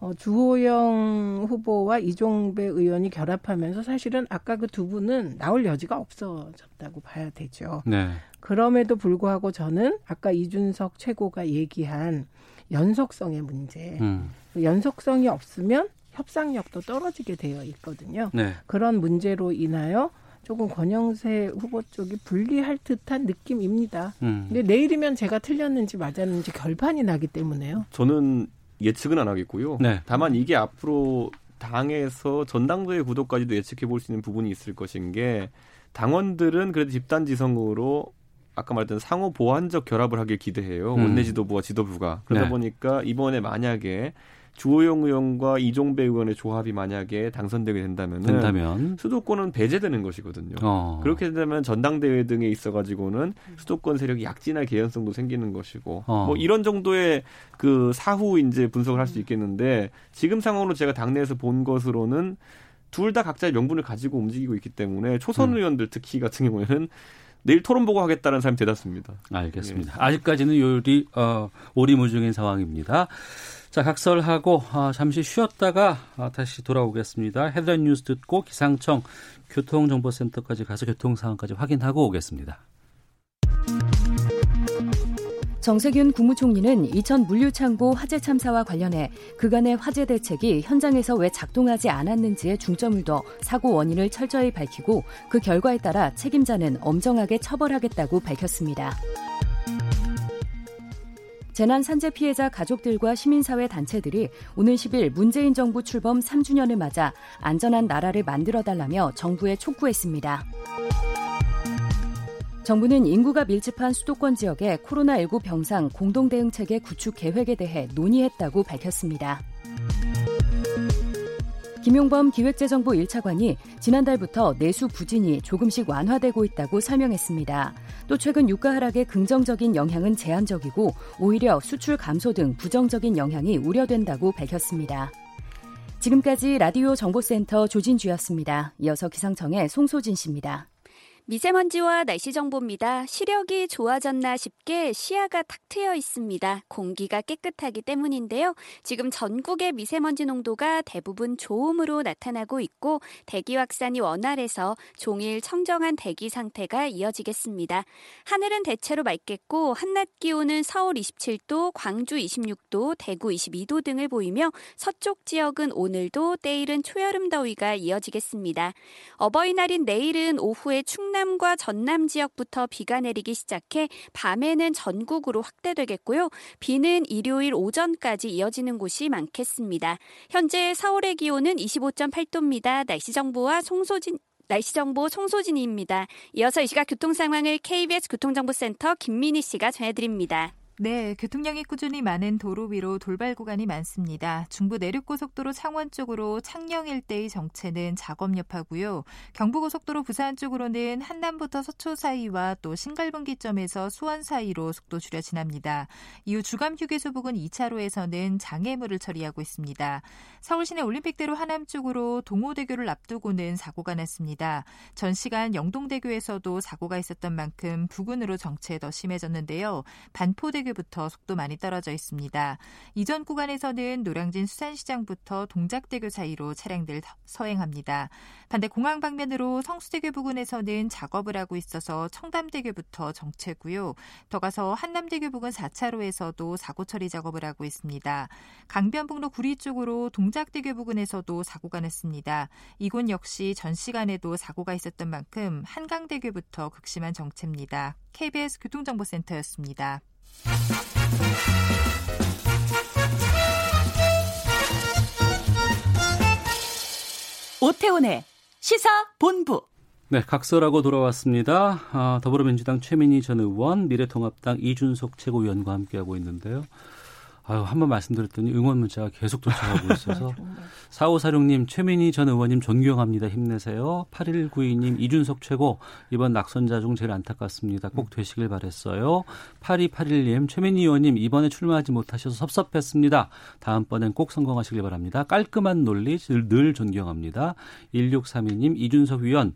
어, 주호영 후보와 이종배 의원이 결합하면서 사실은 아까 그 두 분은 나올 여지가 없어졌다고 봐야 되죠. 네. 그럼에도 불구하고 저는 아까 이준석 최고가 얘기한 연속성의 문제. 음. 연속성이 없으면 협상력도 떨어지게 되어 있거든요. 네. 그런 문제로 인하여 조금 권영세 후보 쪽이 불리할 듯한 느낌입니다. 음. 근데 내일이면 제가 틀렸는지 맞았는지 결판이 나기 때문에요. 저는 예측은 안 하겠고요. 네. 다만 이게 앞으로 당에서 전당대회 구도까지도 예측해 볼 수 있는 부분이 있을 것인 게 당원들은 그래도 집단 지성으로 아까 말했던 상호 보완적 결합을 하길 기대해요. 음. 원내 지도부와 지도부가. 그러다 네. 보니까 이번에 만약에 주호영 의원과 이종배 의원의 조합이 만약에 당선되게 된다면은 된다면 수도권은 배제되는 것이거든요. 어. 그렇게 되면 전당대회 등에 있어 가지고는 수도권 세력이 약진할 개연성도 생기는 것이고 어. 뭐 이런 정도의 그 사후 이제 분석을 할 수 있겠는데 지금 상황으로 제가 당내에서 본 것으로는 둘 다 각자의 명분을 가지고 움직이고 있기 때문에 초선 음. 의원들 특히 같은 경우에는 내일 토론 보고 하겠다는 사람이 대다수입니다. 알겠습니다. 아직까지는 요리 어, 오리무중인 상황입니다. 자 각설하고 아, 잠시 쉬었다가 아, 다시 돌아오겠습니다. 헤드라인 뉴스 듣고 기상청 교통정보센터까지 가서 교통 상황까지 확인하고 오겠습니다. 정세균 국무총리는 이천 물류창고 화재 참사와 관련해 그간의 화재 대책이 현장에서 왜 작동하지 않았는지에 중점을 둬 사고 원인을 철저히 밝히고 그 결과에 따라 책임자는 엄정하게 처벌하겠다고 밝혔습니다. 재난 산재 피해자 가족들과 시민사회 단체들이 오늘 10일 문재인 정부 출범 3주년을 맞아 안전한 나라를 만들어 달라며 정부에 촉구했습니다. 정부는 인구가 밀집한 수도권 지역의 코로나19 병상 공동대응 체계 구축 계획에 대해 논의했다고 밝혔습니다. 김용범 기획재정부 1차관이 지난달부터 내수 부진이 조금씩 완화되고 있다고 설명했습니다. 또 최근 유가 하락의 긍정적인 영향은 제한적이고 오히려 수출 감소 등 부정적인 영향이 우려된다고 밝혔습니다. 지금까지 라디오 정보센터 조진주였습니다. 이어서 기상청의 송소진 씨입니다. 미세먼지와 날씨 정보입니다. 시력이 좋아졌나 싶게 시야가 탁 트여 있습니다. 공기가 깨끗하기 때문인데요. 지금 전국의 미세먼지 농도가 대부분 좋음으로 나타나고 있고 대기 확산이 원활해서 종일 청정한 대기 상태가 이어지겠습니다. 하늘은 대체로 맑겠고 한낮 기온은 서울 27도, 광주 26도, 대구 22도 등을 보이며 서쪽 지역은 오늘도 때일은 초여름 더위가 이어지겠습니다. 어버이날인 내일은 오후에 충 충남과 전남 지역부터 비가 내리기 시작해 밤에는 전국으로 확대되겠고요. 비는 일요일 오전까지 이어지는 곳이 많겠습니다. 현재 서울의 기온은 25.8도입니다. 날씨 정보와 송소진 날씨 정보 송소진입니다. 이어서 이 시각 교통 상황을 KBS 교통정보센터 김민희 씨가 전해드립니다. 네, 교통량이 꾸준히 많은 도로 위로 돌발 구간이 많습니다. 중부 내륙고속도로 창원 쪽으로 창녕 일대의 정체는 작업 여파고요. 경부고속도로 부산 쪽으로는 한남부터 서초 사이와 또 신갈분기점에서 수원 사이로 속도 줄여 지납니다. 이후 주감 휴게소 부근 2차로에서는 장애물을 처리하고 있습니다. 서울시내 올림픽대로 하남 쪽으로 동호대교를 앞두고는 사고가 났습니다. 전 시간 영동대교에서도 사고가 있었던 만큼 부근으로 정체 더 심해졌는데요. 반포대 부터 속도 많이 떨어져 있습니다. 이전 구간에서는 노량진 수산시장부터 동작대교 사이로 차량들 서행합니다. 반대 공항 방면으로 성수대교 부근에서는 작업을 하고 있어서 청담대교부터 정체고요. 더 가서 한남대교 부근 4차로에서도 사고 처리 작업을 하고 있습니다. 강변북로 구리 쪽으로 동작대교 부근에서도 사고가 났습니다. 이곳 역시 전 시간에도 사고가 있었던 만큼 한강대교부터 극심한 정체입니다. KBS 교통정보센터였습니다. 오태훈의 시사 본부. 네, 각설하고 돌아왔습니다. 아, 더불어민주당 최민희 전 의원, 미래통합당 이준석 최고위원과 함께하고 있는데요. 아유, 한 번 말씀드렸더니 응원 문자가 계속 도착하고 있어서. 4546님, 최민희 전 의원님 존경합니다. 힘내세요. 8192님, 이준석 최고. 이번 낙선자 중 제일 안타깝습니다. 꼭 되시길 바랬어요. 8281님, 최민희 의원님, 이번에 출마하지 못하셔서 섭섭했습니다. 다음번엔 꼭 성공하시길 바랍니다. 깔끔한 논리 늘, 늘 존경합니다. 1632님, 이준석 위원,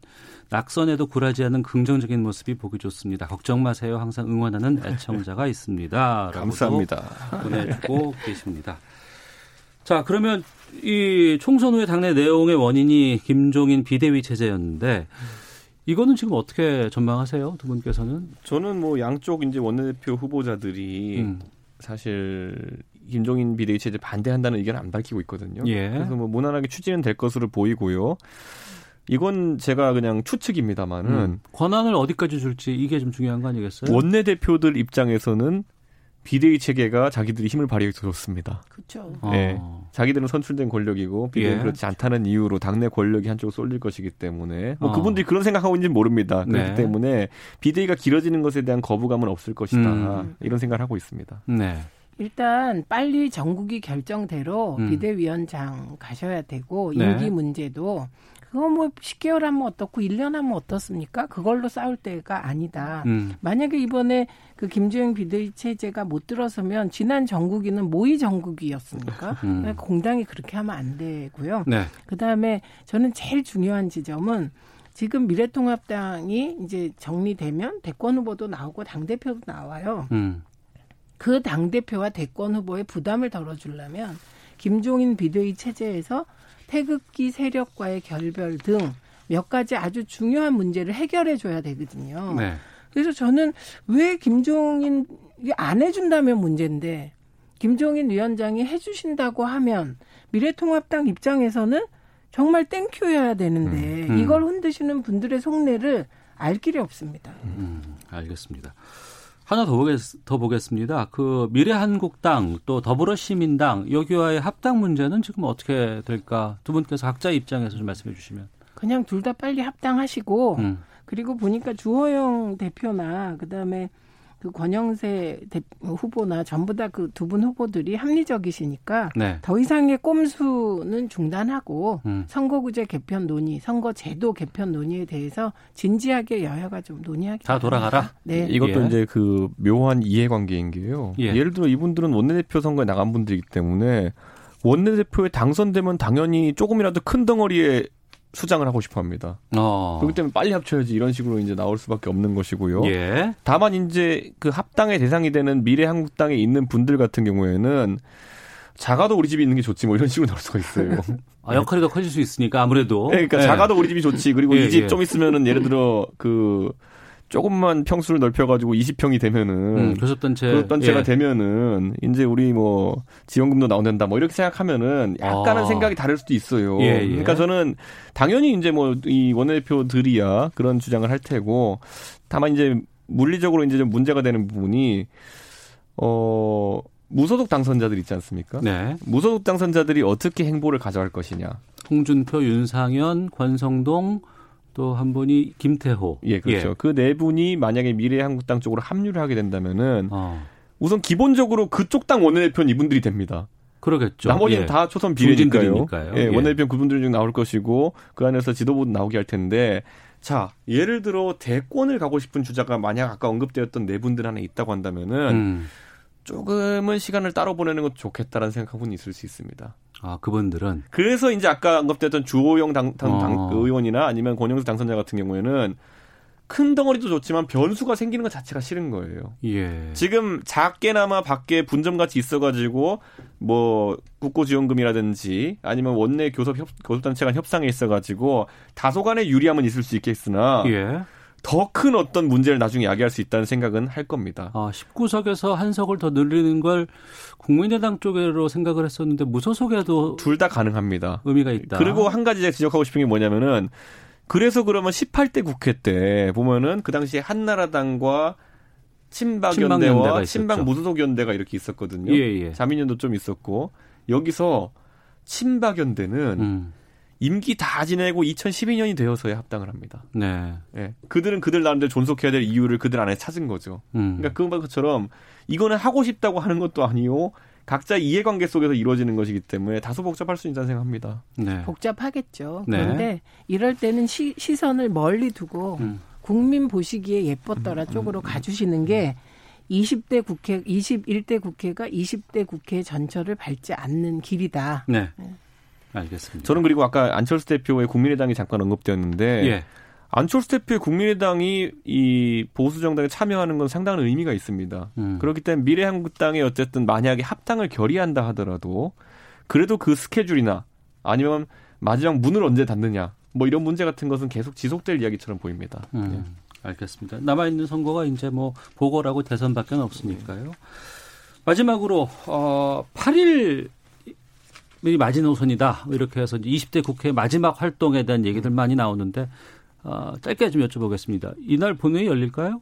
낙선에도 굴하지 않은 긍정적인 모습이 보기 좋습니다. 걱정 마세요. 항상 응원하는 애청자가 있습니다. 감사합니다. 보내주고 계십니다. 자, 그러면 이 총선 후에 당내 내용의 원인이 김종인 비대위 체제였는데 이거는 지금 어떻게 전망하세요? 두 분께서는? 저는 뭐 양쪽 이제 원내대표 후보자들이 음. 사실 김종인 비대위 체제 반대한다는 의견을 안 밝히고 있거든요. 예. 그래서 뭐 무난하게 추진은 될 것으로 보이고요. 이건 제가 그냥 추측입니다만은 음. 권한을 어디까지 줄지 이게 좀 중요한 거 아니겠어요? 원내 대표들 입장에서는 비대위 체계가 자기들이 힘을 발휘하기 좋습니다. 그렇죠. 네. 어. 자기들은 선출된 권력이고 비대위 예. 그렇지 않다는 이유로 당내 권력이 한쪽으로 쏠릴 것이기 때문에 뭐 어. 그분들이 그런 생각하고 있는지 모릅니다. 그렇기 네. 때문에 비대위가 길어지는 것에 대한 거부감은 없을 것이다. 음. 이런 생각을 하고 있습니다. 네. 일단 빨리 전국이 결정대로 음. 비대위원장 가셔야 되고 네. 임기 문제도 그거 뭐 10개월 하면 어떻고 1년 하면 어떻습니까? 그걸로 싸울 때가 아니다. 음. 만약에 이번에 그 김주영 비대위 체제가 못 들어서면 지난 정국이는 모의 정국이었습니까? 음. 그러니까 공당이 그렇게 하면 안 되고요. 네. 그다음에 저는 제일 중요한 지점은 지금 미래통합당이 이제 정리되면 대권 후보도 나오고 당 대표도 나와요. 음. 그당 대표와 대권 후보의 부담을 덜어주려면 김종인 비대위 체제에서 태극기 세력과의 결별 등 몇 가지 아주 중요한 문제를 해결해 줘야 되거든요. 네. 그래서 저는 왜 김종인 이게 안 해준다면 문제인데 김종인 위원장이 해주신다고 하면 미래통합당 입장에서는 정말 땡큐여야 되는데 음. 음. 이걸 흔드시는 분들의 속내를 알 길이 없습니다. 음, 알겠습니다. 하나 더, 보겠, 더 보겠습니다. 그 미래한국당 또 더불어시민당 여기와의 합당 문제는 지금 어떻게 될까? 두 분께서 각자 입장에서 좀 말씀해 주시면. 그냥 둘 다 빨리 합당하시고 음. 그리고 보니까 주호영 대표나 그다음에 그 권영세 대, 후보나 전부 다 그 두 분 후보들이 합리적이시니까 네. 더 이상의 꼼수는 중단하고 음. 선거구제 개편 논의, 선거제도 개편 논의에 대해서 진지하게 여야가 좀 논의하기 다 돌아가라. 네. 이것도 예. 이제 그 묘한 이해관계인 게요. 예. 예. 를 들어 이분들은 원내대표 선거에 나간 분들이기 때문에 원내대표에 당선되면 당연히 조금이라도 큰 덩어리에 수장을 하고 싶어 합니다. 어. 그렇기 때문에 빨리 합쳐야지 이런 식으로 이제 나올 수밖에 없는 것이고요. 예. 다만 이제 그 합당의 대상이 되는 미래 한국당에 있는 분들 같은 경우에는 작아도 우리 집이 있는 게 좋지 뭐 이런 식으로 나올 수가 있어요. 아, 역할이 더 커질 수 있으니까 아무래도. 네, 그러니까 예. 작아도 우리 집이 좋지. 그리고 예, 이집 예. 좀 있으면은 예를 들어 그 조금만 평수를 넓혀가지고 20평이 되면은 음, 교섭단체. 교섭단체가 예. 되면은 이제 우리 뭐 지원금도 나온다 뭐 이렇게 생각하면은 약간은 아. 생각이 다를 수도 있어요. 예, 예. 그러니까 저는 당연히 이제 뭐 이 원내대표들이야 그런 주장을 할 테고 다만 이제 물리적으로 이제 좀 문제가 되는 부분이 어 무소속 당선자들 있지 않습니까? 네. 무소속 당선자들이 어떻게 행보를 가져갈 것이냐. 홍준표, 윤상현, 권성동 또 한 분이 김태호. 예, 그렇죠. 그네 분이 만약에 미래한국당 쪽으로 합류를 하게 된다면은 어. 우선 기본적으로 그쪽 당 원내대표는 이분들이 됩니다. 그러겠죠. 나머지는 예. 다 초선 비례니까요. 예, 예. 원내대표 그분들 중 나올 것이고 그 안에서 지도부도 나오게 할 텐데 자 예를 들어 대권을 가고 싶은 주자가 만약 아까 언급되었던 네 분들 안에 있다고 한다면은 음. 조금은 시간을 따로 보내는 것도 좋겠다라는 생각은 있을 수 있습니다. 아, 그분들은. 그래서 이제 아까 언급됐던 주호영 당, 당, 당- 어. 의원이나 아니면 권영수 당선자 같은 경우에는 큰 덩어리도 좋지만 변수가 생기는 것 자체가 싫은 거예요. 예. 지금 작게나마 밖에 분점같이 있어가지고 뭐 국고지원금이라든지 아니면 원내 교섭 협, 교섭단체 간 협상에 있어가지고 다소간의 유리함은 있을 수 있겠으나 예. 더 큰 어떤 문제를 나중에 야기할 수 있다는 생각은 할 겁니다. 아, 19석에서 한 석을 더 늘리는 걸 국민의당 쪽으로 생각을 했었는데 무소속에도 둘 다 가능합니다. 의미가 있다. 그리고 한 가지 제가 지적하고 싶은 게 뭐냐면은 그래서 그러면 18대 국회 때 보면은 그 당시에 한나라당과 친박연대와. 친박 무소속연대가 이렇게 있었거든요. 예, 예. 자민연도 좀 있었고 여기서 친박연대는 음. 임기 다 지내고 2012년이 되어서야 합당을 합니다. 네. 예. 그들은 그들 나름대로 존속해야 될 이유를 그들 안에 찾은 거죠. 음. 그러니까 그런 것처럼 이거는 하고 싶다고 하는 것도 아니요. 각자 이해관계 속에서 이루어지는 것이기 때문에 다소 복잡할 수 있다는 생각합니다. 네. 복잡하겠죠. 네. 그런데 이럴 때는 시, 시선을 멀리 두고 음. 국민 보시기에 예뻤더라 쪽으로 가주시는 게 20대 국회, 21대 국회가 20대 국회 전철을 밟지 않는 길이다. 네. 알겠습니다. 저는 그리고 아까 안철수 대표의 국민의당이 잠깐 언급되었는데 예. 안철수 대표의 국민의당이 이 보수 정당에 참여하는 건 상당한 의미가 있습니다. 음. 그렇기 때문에 미래한국당이 어쨌든 만약에 합당을 결의한다 하더라도 그래도 그 스케줄이나 아니면 마지막 문을 언제 닫느냐 뭐 이런 문제 같은 것은 계속 지속될 이야기처럼 보입니다. 음, 알겠습니다. 남아 있는 선거가 이제 뭐 보궐하고 대선밖에 없으니까요. 마지막으로 어 8일 이 마지노선이다 이렇게 해서 이제 20대 국회 마지막 활동에 대한 얘기들 많이 나오는데 어, 짧게 좀 여쭤보겠습니다. 이날 본회의 열릴까요?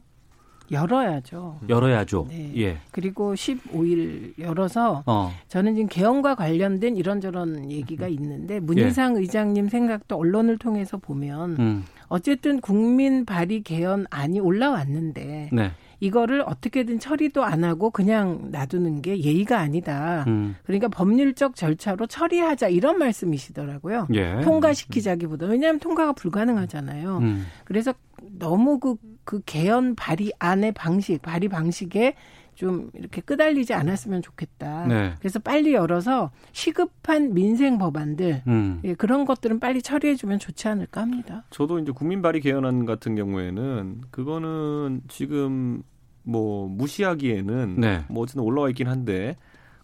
열어야죠. 열어야죠. 네. 예. 그리고 15일 열어서 어. 저는 지금 개헌과 관련된 이런저런 얘기가 있는데 문희상 의장님 생각도 언론을 통해서 보면 음. 어쨌든 국민 발의 개헌안이 올라왔는데 네. 이거를 어떻게든 처리도 안 하고 그냥 놔두는 게 예의가 아니다. 음. 그러니까 법률적 절차로 처리하자 이런 말씀이시더라고요. 예. 통과시키자기보다 왜냐하면 통과가 불가능하잖아요. 음. 그래서 너무 그, 그 개헌 발의 안의 방식, 발의 방식에 좀 이렇게 끄달리지 않았으면 좋겠다. 네. 그래서 빨리 열어서 시급한 민생 법안들 음. 예, 그런 것들은 빨리 처리해주면 좋지 않을까 합니다. 저도 이제 국민발의 개헌안 같은 경우에는 그거는 지금 뭐 무시하기에는 네. 뭐 어쨌든 올라와 있긴 한데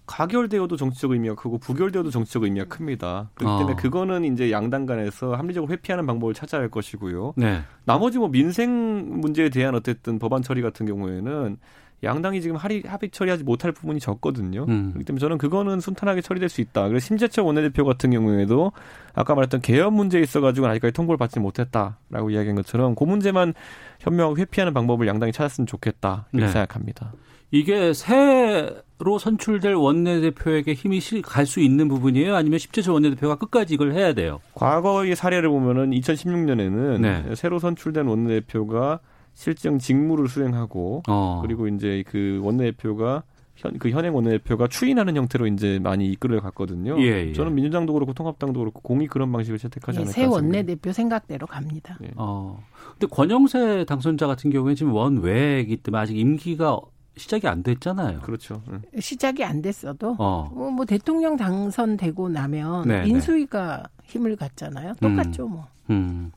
가결되어도 정치적 의미가 크고 부결되어도 정치적 의미가 큽니다. 그렇기 때문에 어. 그거는 이제 양당 간에서 합리적으로 회피하는 방법을 찾아야 할 것이고요. 네. 나머지 뭐 민생 문제에 대한 어쨌든 법안 처리 같은 경우에는 양당이 지금 합의, 합의 처리하지 못할 부분이 적거든요. 음. 그렇기 때문에 저는 그거는 순탄하게 처리될 수 있다. 그래서 심재철 원내대표 같은 경우에도 아까 말했던 개헌 문제에 있어가지고 아직까지 통보를 받지 못했다라고 이야기한 것처럼 그 문제만 현명하게 회피하는 방법을 양당이 찾았으면 좋겠다 이렇게 네. 생각합니다. 이게 새로 선출될 원내대표에게 힘이 갈 수 있는 부분이에요? 아니면 십재철 원내대표가 끝까지 이걸 해야 돼요? 과거의 사례를 보면은 2016년에는 네. 새로 선출된 원내대표가 실정 직무를 수행하고 어. 그리고 이제 그 원내대표가 현, 그 현행 원내대표가 추인하는 형태로 이제 많이 이끌어 갔거든요. 예, 예. 저는 민주당도 그렇고 통합당도 그렇고 공이 그런 방식을 채택하지 예, 않을까 새. 원내대표 생각대로 갑니다. 어. 근데 권영세 당선자 같은 경우에 지금 원외이기 때문에 아직 임기가 시작이 안 됐잖아요. 그렇죠. 시작이 안 됐어도 어. 뭐, 뭐 대통령 당선되고 나면 네, 인수위가 힘을 갖잖아요. 똑같죠 뭐. 음.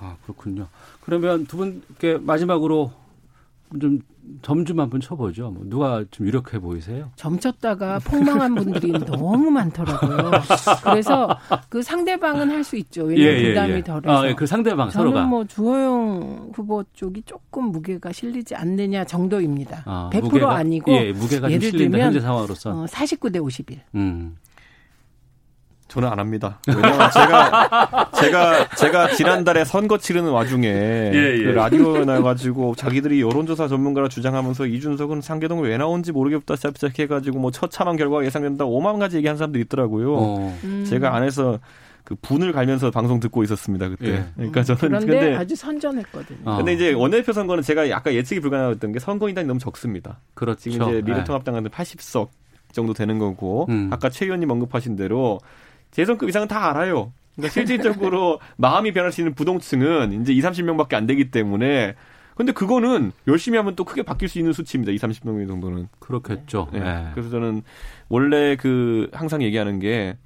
아, 그렇군요. 그러면 두 분께 마지막으로 좀 점좀 한번 쳐보죠. 뭐 누가 좀 유력해 보이세요? 점쳤다가 폭망한 분들이 너무 많더라고요. 그래서 그 상대방은 할 수 있죠. 왜냐하면 예, 예, 부담이 예. 덜해서. 아, 예, 그 상대방 저는 서로가. 뭐 주호영 후보 쪽이 조금 무게가 실리지 않느냐 정도입니다. 아, 100% 무게가- 아니고 예, 무게가 좀 예를 실린다, 들면 현재 상황으로선. 어, 49대 51. 음. 저는 안 합니다. 왜냐면 제가 제가 제가 지난달에 선거 치르는 와중에 예, 예. 그 라디오에 나가지고 자기들이 여론조사 전문가라 주장하면서 이준석은 상계동에 왜 나온지 모르겠다 시작해가지고 뭐 처참한 결과가 예상된다 5만 가지 얘기한 사람들이 있더라고요. 어. 음. 제가 안에서 그 분을 갈면서 방송 듣고 있었습니다 그때. 예. 그러니까 저는 그런데 근데 아주 선전했거든요. 어. 근데 이제 원내대표 선거는 제가 아까 예측이 불가능했던 게 선거인단이 너무 적습니다. 그렇죠. 지금 이제 네. 미래통합당 같은 80석 정도 되는 거고 음. 아까 최 의원님 언급하신 대로 재선급 이상은 다 알아요. 그러니까 실질적으로 마음이 변할 수 있는 부동층은 이제 2, 30명밖에 안 되기 때문에 근데 그거는 열심히 하면 또 크게 바뀔 수 있는 수치입니다. 2, 30명 정도는. 그렇겠죠. 네. 네. 그래서 저는 원래 그 항상 얘기하는 게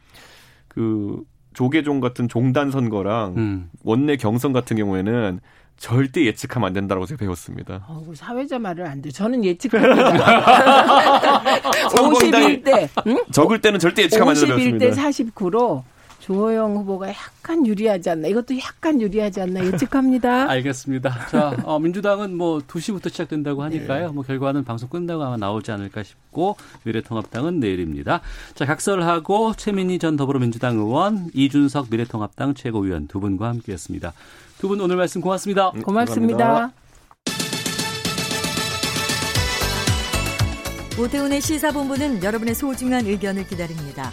그 조계종 같은 종단 선거랑 음. 원내 경선 같은 경우에는 절대 예측하면 안 된다고 제가 배웠습니다. 어, 우리 사회자 말을 안 돼. 저는 예측합니다. 선거인단이 51대, 응? 적을 때는 절대 예측하면 안 된다고 51대 배웠습니다. 49로 조호영 후보가 약간 유리하지 않나. 이것도 약간 유리하지 않나 예측합니다. 알겠습니다. 자, 어, 민주당은 뭐 2시부터 시작된다고 하니까요. 뭐 결과는 방송 끝나고 아마 나오지 않을까 싶고 미래통합당은 내일입니다. 자, 각설하고 최민희 전 더불어민주당 의원, 이준석 미래통합당 최고위원 두 분과 함께했습니다. 두 분 오늘 말씀 고맙습니다. 고맙습니다. 오태훈의 시사본부는 여러분의 소중한 의견을 기다립니다.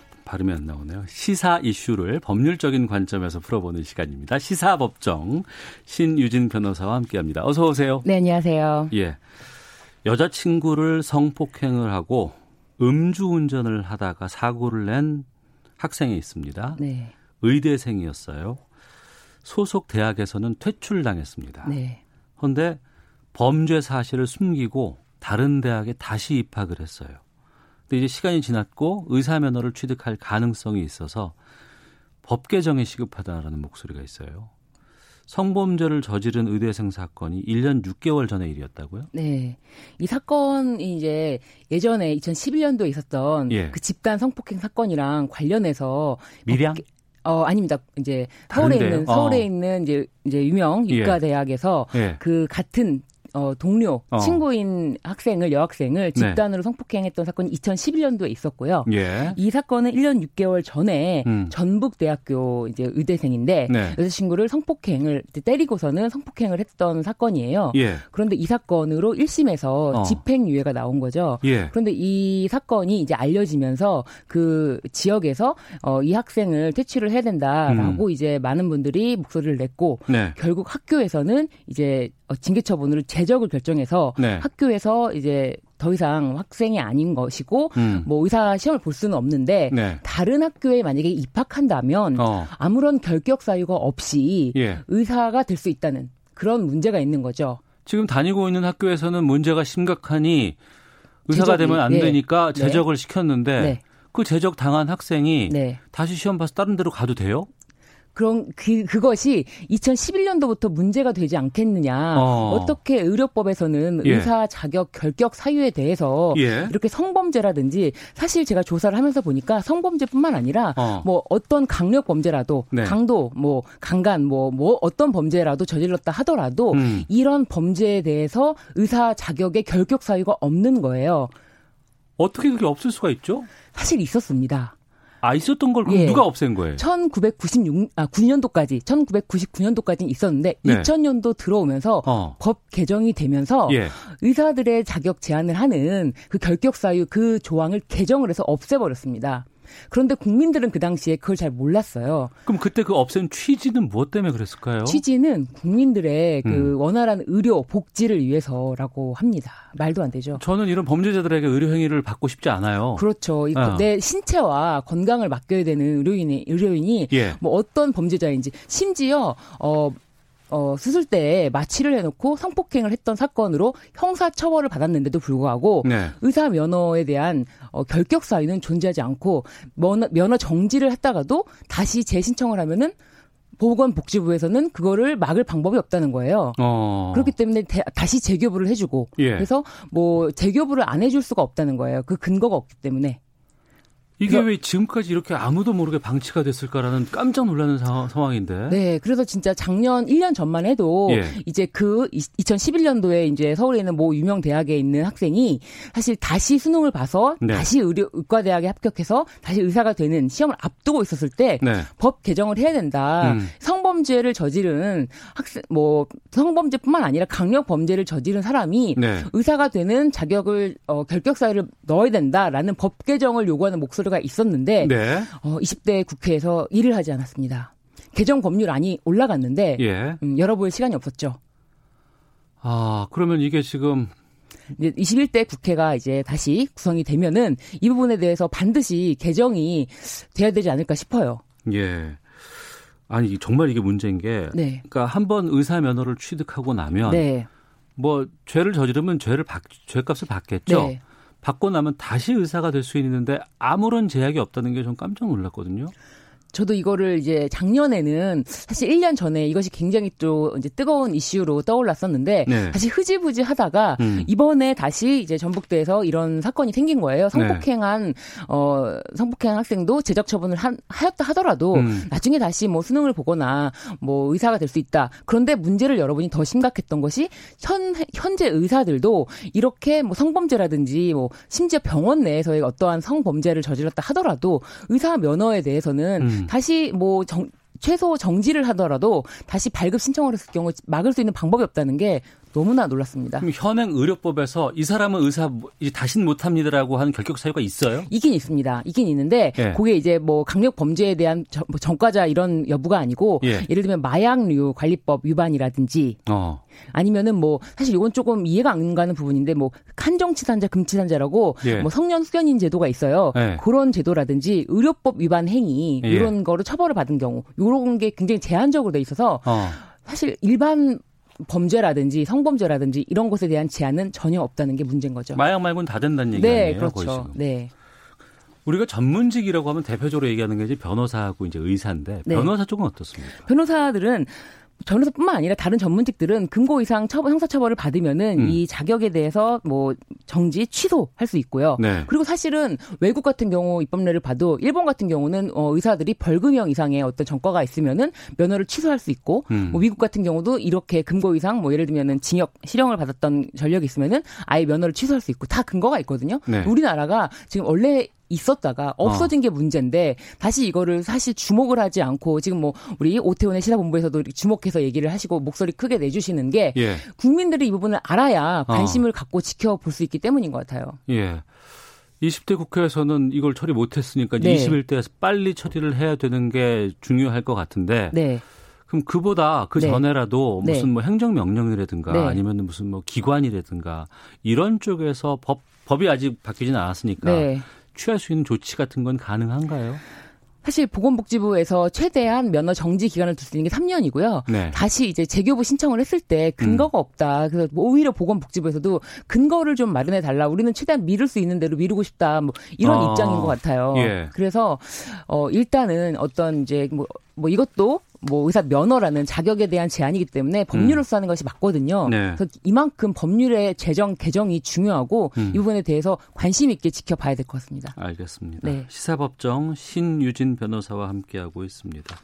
발음이 안 나오네요. 시사 이슈를 법률적인 관점에서 풀어보는 시간입니다. 시사법정 신유진 변호사와 함께합니다. 어서 오세요. 네, 안녕하세요. 예, 여자친구를 성폭행을 하고 음주운전을 하다가 사고를 낸 학생이 있습니다. 네. 의대생이었어요. 소속 대학에서는 퇴출당했습니다. 네. 그런데 범죄 사실을 숨기고 다른 대학에 다시 입학을 했어요. 근데 이제 시간이 지났고 의사 면허를 취득할 가능성이 있어서 법 개정이 시급하다라는 목소리가 있어요. 성범죄를 저지른 의대생 사건이 1년 6개월 전의 일이었다고요? 네. 이 사건이 이제 예전에 2011년도에 있었던 예. 그 집단 성폭행 사건이랑 관련해서 밀양? 어 아닙니다. 이제 서울에 다른데요? 있는 서울에 어. 있는 이제 이제 유명 예. 유가 대학에서 예. 그 같은 어, 동료, 어. 친구인 학생을 여학생을 네. 집단으로 성폭행했던 사건이 2011년도에 있었고요. 예. 이 사건은 1년 6개월 전에 음. 전북대학교 이제 의대생인데 네. 여자친구를 성폭행을 때리고서는 성폭행을 했던 사건이에요. 예. 그런데 이 사건으로 1심에서 어. 집행유예가 나온 거죠. 예. 그런데 이 사건이 이제 알려지면서 그 지역에서 어, 이 학생을 퇴치를 해야 된다라고 이제 많은 분들이 목소리를 냈고 음. 네. 결국 학교에서는 이제 어, 징계 처분으로 제적을 결정해서 네. 학교에서 이제 더 이상 학생이 아닌 것이고 음. 뭐 의사 시험을 볼 수는 없는데 네. 다른 학교에 만약에 입학한다면 어. 아무런 결격 사유가 없이 예. 의사가 될 수 있다는 그런 문제가 있는 거죠. 지금 다니고 있는 학교에서는 문제가 심각하니 의사가 제적이, 되면 안 예. 되니까 네. 제적을 시켰는데 네. 그 제적 당한 학생이 네. 다시 시험 봐서 다른 데로 가도 돼요? 그런 그 그것이 2011년도부터 문제가 되지 않겠느냐. 어. 어. 떻게 의료법에서는 예. 의사 자격 결격 사유에 대해서 예. 이렇게 성범죄라든지 사실 제가 조사를 하면서 보니까 성범죄뿐만 아니라 어. 뭐 어떤 강력 범죄라도 네. 강도 뭐 강간 뭐뭐 어떤 범죄라도 저질렀다 하더라도 음. 이런 범죄에 대해서 의사 자격의 결격 사유가 없는 거예요. 어떻게 그게 없을 수가 있죠? 사실 있었습니다. 아 있었던 걸 그럼 예. 누가 없앤 거예요? 1996, 아, 9년도까지, 1999년도까지는 있었는데, 네. 2000년도 들어오면서 어. 법 개정이 되면서 예. 의사들의 자격 제한을 하는 그 결격 사유 그 조항을 개정을 해서 없애버렸습니다. 그런데 국민들은 그 당시에 그걸 잘 몰랐어요. 그럼 그때 그 없앤 취지는 무엇 때문에 그랬을까요? 취지는 국민들의 그 음. 원활한 의료 복지를 위해서라고 합니다. 말도 안 되죠. 저는 이런 범죄자들에게 의료 행위를 받고 싶지 않아요. 그렇죠. 이- 어. 내 신체와 건강을 맡겨야 되는 의료인이 의료인이 예. 뭐 어떤 범죄자인지 심지어 어. 어, 수술 때 마취를 해놓고 성폭행을 했던 사건으로 형사 처벌을 받았는데도 불구하고 네. 의사 면허에 대한 어, 결격 사유는 존재하지 않고 면허, 면허 정지를 했다가도 다시 재신청을 하면은 보건복지부에서는 그거를 막을 방법이 없다는 거예요. 어. 그렇기 때문에 대- 다시 재교부를 해주고 예. 그래서 뭐 재교부를 안 해줄 수가 없다는 거예요. 그 근거가 없기 때문에. 이게 왜 지금까지 이렇게 아무도 모르게 방치가 됐을까라는 깜짝 놀라는 사- 상황인데. 네, 그래서 진짜 작년 1년 전만 해도 예. 이제 그 2011년도에 이제 서울에 있는 모 유명 대학에 있는 학생이 사실 다시 수능을 봐서 네. 다시 의료 의과 대학에 합격해서 다시 의사가 되는 시험을 앞두고 있었을 때법 네. 개정을 해야 된다. 음. 성 범죄를 저지른 학생 뭐 성범죄뿐만 아니라 강력 범죄를 저지른 사람이 네. 의사가 되는 자격을 어, 결격 사유를 넣어야 된다라는 법 개정을 요구하는 목소리가 있었는데 네. 어, 20대 국회에서 일을 하지 않았습니다. 개정 법률안이 올라갔는데 예. 음, 열어볼 시간이 없었죠. 아, 그러면 이게 지금 이제 21대 국회가 이제 다시 구성이 되면은 이 부분에 대해서 반드시 개정이 돼야 되지 않을까 싶어요. 예. 아니 정말 이게 문제인 게 네. 그러니까 한 번 의사 면허를 취득하고 나면 네. 뭐 죄를 저지르면 죄를 받, 죄값을 받겠죠. 네. 받고 나면 다시 의사가 될 수 있는데 아무런 제약이 없다는 게 좀 깜짝 놀랐거든요. 저도 이거를 이제 작년에는 사실 1년 전에 이것이 굉장히 또 이제 뜨거운 이슈로 떠올랐었는데 네. 다시 흐지부지 하다가 음. 이번에 다시 이제 전북대에서 이런 사건이 생긴 거예요. 네. 성폭행한 어 성폭행한 학생도 제적 처분을 한, 하였다 하더라도 음. 나중에 다시 뭐 수능을 보거나 뭐 의사가 될 수 있다. 그런데 문제를 열어보니 더 심각했던 것이 현 현재 의사들도 이렇게 뭐 성범죄라든지 뭐 심지어 병원 내에서의 어떠한 성범죄를 저질렀다 하더라도 의사 면허에 대해서는 음. 다시 뭐 정, 최소 정지를 하더라도 다시 발급 신청을 했을 경우 막을 수 있는 방법이 없다는 게 너무나 놀랐습니다. 그럼 현행 의료법에서 이 사람은 의사 이제 다신 못합니다라고 하는 결격 사유가 있어요? 있긴 있습니다. 있긴 있는데 예. 그게 이제 뭐 강력 범죄에 대한 저- 뭐 전과자 이런 여부가 아니고 예. 예를 들면 마약류 관리법 위반이라든지 어. 아니면은 뭐 사실 이건 조금 이해가 안 가는 부분인데 뭐 한정치산자 금치산자라고 예. 뭐 성년 수견인 제도가 있어요. 예. 그런 제도라든지 의료법 위반 행위 예. 이런 거로 처벌을 받은 경우 이런 게 굉장히 제한적으로 돼 있어서 어. 사실 일반 범죄라든지 성범죄라든지 이런 것에 대한 제한은 전혀 없다는 게 문제인 거죠. 마약 말고는 다 된다는 얘기 네, 아니에요? 그렇죠. 네. 우리가 전문직이라고 하면 대표적으로 얘기하는 게 이제 변호사하고 이제 의사인데 네. 변호사 쪽은 어떻습니까? 변호사들은 변호사뿐만 아니라 다른 전문직들은 금고 이상 처벌, 형사처벌을 받으면은 음. 이 자격에 대해서 뭐 정지 취소할 수 있고요. 네. 그리고 사실은 외국 같은 경우 입법례를 봐도 일본 같은 경우는 어, 의사들이 벌금형 이상의 어떤 전과가 있으면은 면허를 취소할 수 있고 음. 뭐 미국 같은 경우도 이렇게 금고 이상 뭐 예를 들면은 징역 실형을 받았던 전력이 있으면은 아예 면허를 취소할 수 있고 다 근거가 있거든요. 네. 우리나라가 지금 원래 있었다가 없어진 게 문제인데 다시 이거를 사실 주목을 하지 않고 지금 뭐 우리 오태훈의 시사본부에서도 주목해서 얘기를 하시고 목소리 크게 내주시는 게 예. 국민들이 이 부분을 알아야 어. 관심을 갖고 지켜볼 수 있기 때문인 것 같아요. 예. 20대 국회에서는 이걸 처리 못했으니까 네. 21대에서 빨리 처리를 해야 되는 게 중요할 것 같은데. 네. 그럼 그보다 그 네. 전에라도 네. 무슨 뭐 행정명령이라든가 네. 아니면 무슨 뭐 기관이라든가 이런 쪽에서 법, 법이 아직 바뀌지는 않았으니까 네. 취할 수 있는 조치 같은 건 가능한가요? 사실 보건복지부에서 최대한 면허 정지 기간을 둘 수 있는 게 3년이고요. 네. 다시 이제 재교부 신청을 했을 때 근거가 없다. 그래서 뭐 오히려 보건복지부에서도 근거를 좀 마련해 달라. 우리는 최대한 미룰 수 있는 대로 미루고 싶다. 뭐 이런 아, 입장인 것 같아요. 예. 그래서 어 일단은 어떤 이제 뭐, 뭐 이것도 뭐 의사 면허라는 자격에 대한 제한이기 때문에 법률로서 하는 것이 맞거든요. 네. 그래서 이만큼 법률의 제정 개정이 중요하고 음. 이 부분에 대해서 관심 있게 지켜봐야 될 것 같습니다. 알겠습니다. 네. 시사법정 신유진 변호사와 함께하고 있습니다.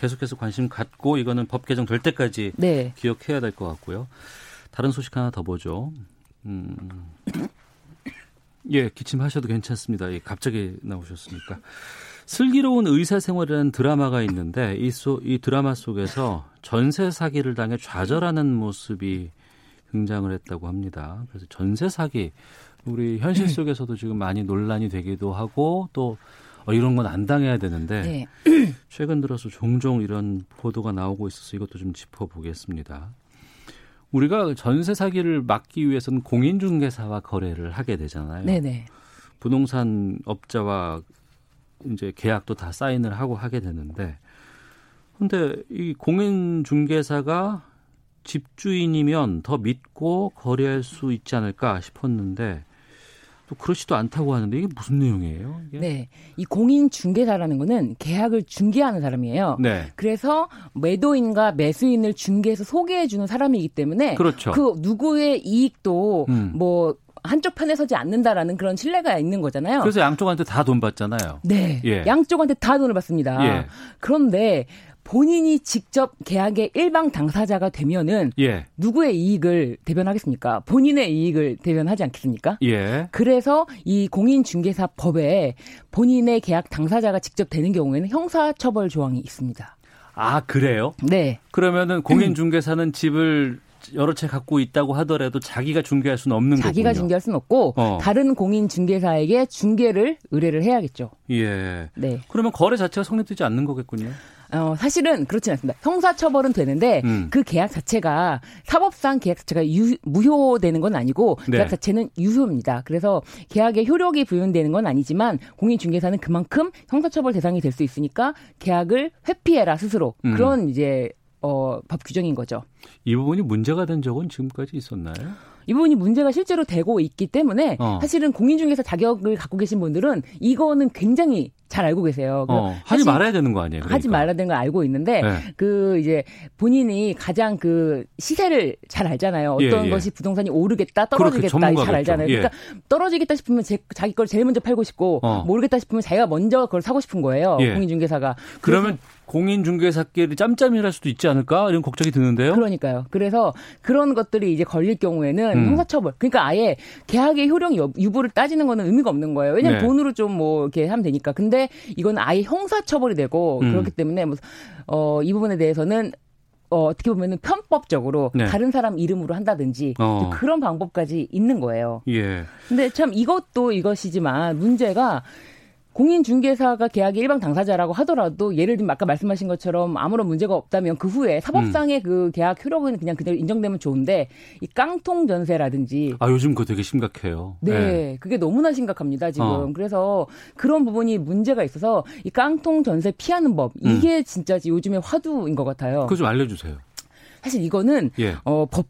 계속해서 관심 갖고 이거는 법 개정 될 때까지 네. 기억해야 될 것 같고요. 다른 소식 하나 더 보죠. 음. 예, 기침하셔도 괜찮습니다. 예, 갑자기 나오셨으니까. 슬기로운 의사생활이라는 드라마가 있는데 이, 소, 이 드라마 속에서 전세 사기를 당해 좌절하는 모습이 등장을 했다고 합니다. 그래서 전세 사기 우리 현실 속에서도 지금 많이 논란이 되기도 하고 또 어, 이런 건 안 당해야 되는데 네. 최근 들어서 종종 이런 보도가 나오고 있어서 이것도 좀 짚어보겠습니다. 우리가 전세 사기를 막기 위해서는 공인중개사와 거래를 하게 되잖아요. 네네. 부동산 업자와 이제 계약도 다 사인을 하고 하게 되는데 근데 이 공인 중개사가 집주인이면 더 믿고 거래할 수 있지 않을까 싶었는데 또 그렇지도 않다고 하는데 이게 무슨 내용이에요? 이게? 네. 이 공인 중개사라는 거는 계약을 중개하는 사람이에요. 네. 그래서 매도인과 매수인을 중개해서 소개해 주는 사람이기 때문에 그렇죠. 그 누구의 이익도 음. 뭐 한쪽 편에 서지 않는다라는 그런 신뢰가 있는 거잖아요. 그래서 양쪽한테 다 돈 받잖아요. 네. 예. 양쪽한테 다 돈을 받습니다. 예. 그런데 본인이 직접 계약의 일방 당사자가 되면은 예. 누구의 이익을 대변하겠습니까? 본인의 이익을 대변하지 않겠습니까? 예. 그래서 이 공인중개사 법에 본인의 계약 당사자가 직접 되는 경우에는 형사처벌 조항이 있습니다. 아, 그래요? 네. 그러면은 공인중개사는 집을 여러 채 갖고 있다고 하더라도 자기가 중개할 수는 없는 자기가 거군요. 중개할 수는 없고 어. 다른 공인 중개사에게 중개를 의뢰를 해야겠죠. 예. 네. 그러면 거래 자체가 성립되지 않는 거겠군요. 어, 사실은 그렇진 않습니다. 형사처벌은 되는데 음. 그 계약 자체가 사법상 계약 자체가 유, 무효되는 건 아니고 네. 계약 자체는 유효입니다. 그래서 계약의 효력이 부여되는 건 아니지만 공인중개사는 그만큼 형사처벌 대상이 될 수 있으니까 계약을 회피해라 스스로 음. 그런 이제 어, 법 규정인 거죠. 이 부분이 문제가 된 적은 지금까지 있었나요? 이 부분이 문제가 실제로 되고 있기 때문에 어. 사실은 공인중개사 자격을 갖고 계신 분들은 이거는 굉장히 잘 알고 계세요. 어, 하지 사실 말아야 되는 거 아니에요? 그러니까. 하지 말아야 되는 걸 알고 있는데 네. 그 이제 본인이 가장 그 시세를 잘 알잖아요. 어떤 예, 예. 것이 부동산이 오르겠다 떨어지겠다 잘. 알잖아요. 예. 그러니까 떨어지겠다 싶으면 제, 자기 걸 제일 먼저 팔고 싶고 어. 모르겠다 싶으면 자기가 먼저 그걸 사고 싶은 거예요. 예. 공인중개사가. 그러면 공인중개사끼리 짬짬이 할 수도 있지 않을까? 이런 걱정이 드는데요. 그러니까요. 그래서 그런 것들이 이제 걸릴 경우에는 음. 형사처벌. 그러니까 아예 계약의 효력 여- 유보를 따지는 거는 의미가 없는 거예요. 왜냐면 네. 돈으로 좀 뭐 이렇게 하면 되니까. 근데 이건 아예 형사처벌이 되고 음. 그렇기 때문에 뭐, 어, 이 부분에 대해서는 어, 어떻게 보면은 편법적으로 네. 다른 사람 이름으로 한다든지 어. 그런 방법까지 있는 거예요. 예. 근데 참 이것도 이것이지만 문제가 공인중개사가 계약의 일방 당사자라고 하더라도 예를 들면 아까 말씀하신 것처럼 아무런 문제가 없다면 그 후에 사법상의 그 계약 효력은 그냥 그대로 인정되면 좋은데 이 깡통 전세라든지 아, 요즘 그거 되게 심각해요. 네, 예. 그게 너무나 심각합니다, 지금. 어. 그래서 그런 부분이 문제가 있어서 이 깡통 전세 피하는 법, 이게 진짜 요즘에 화두인 것 같아요. 음. 그거 좀 알려주세요. 사실 이거는 예. 어, 법,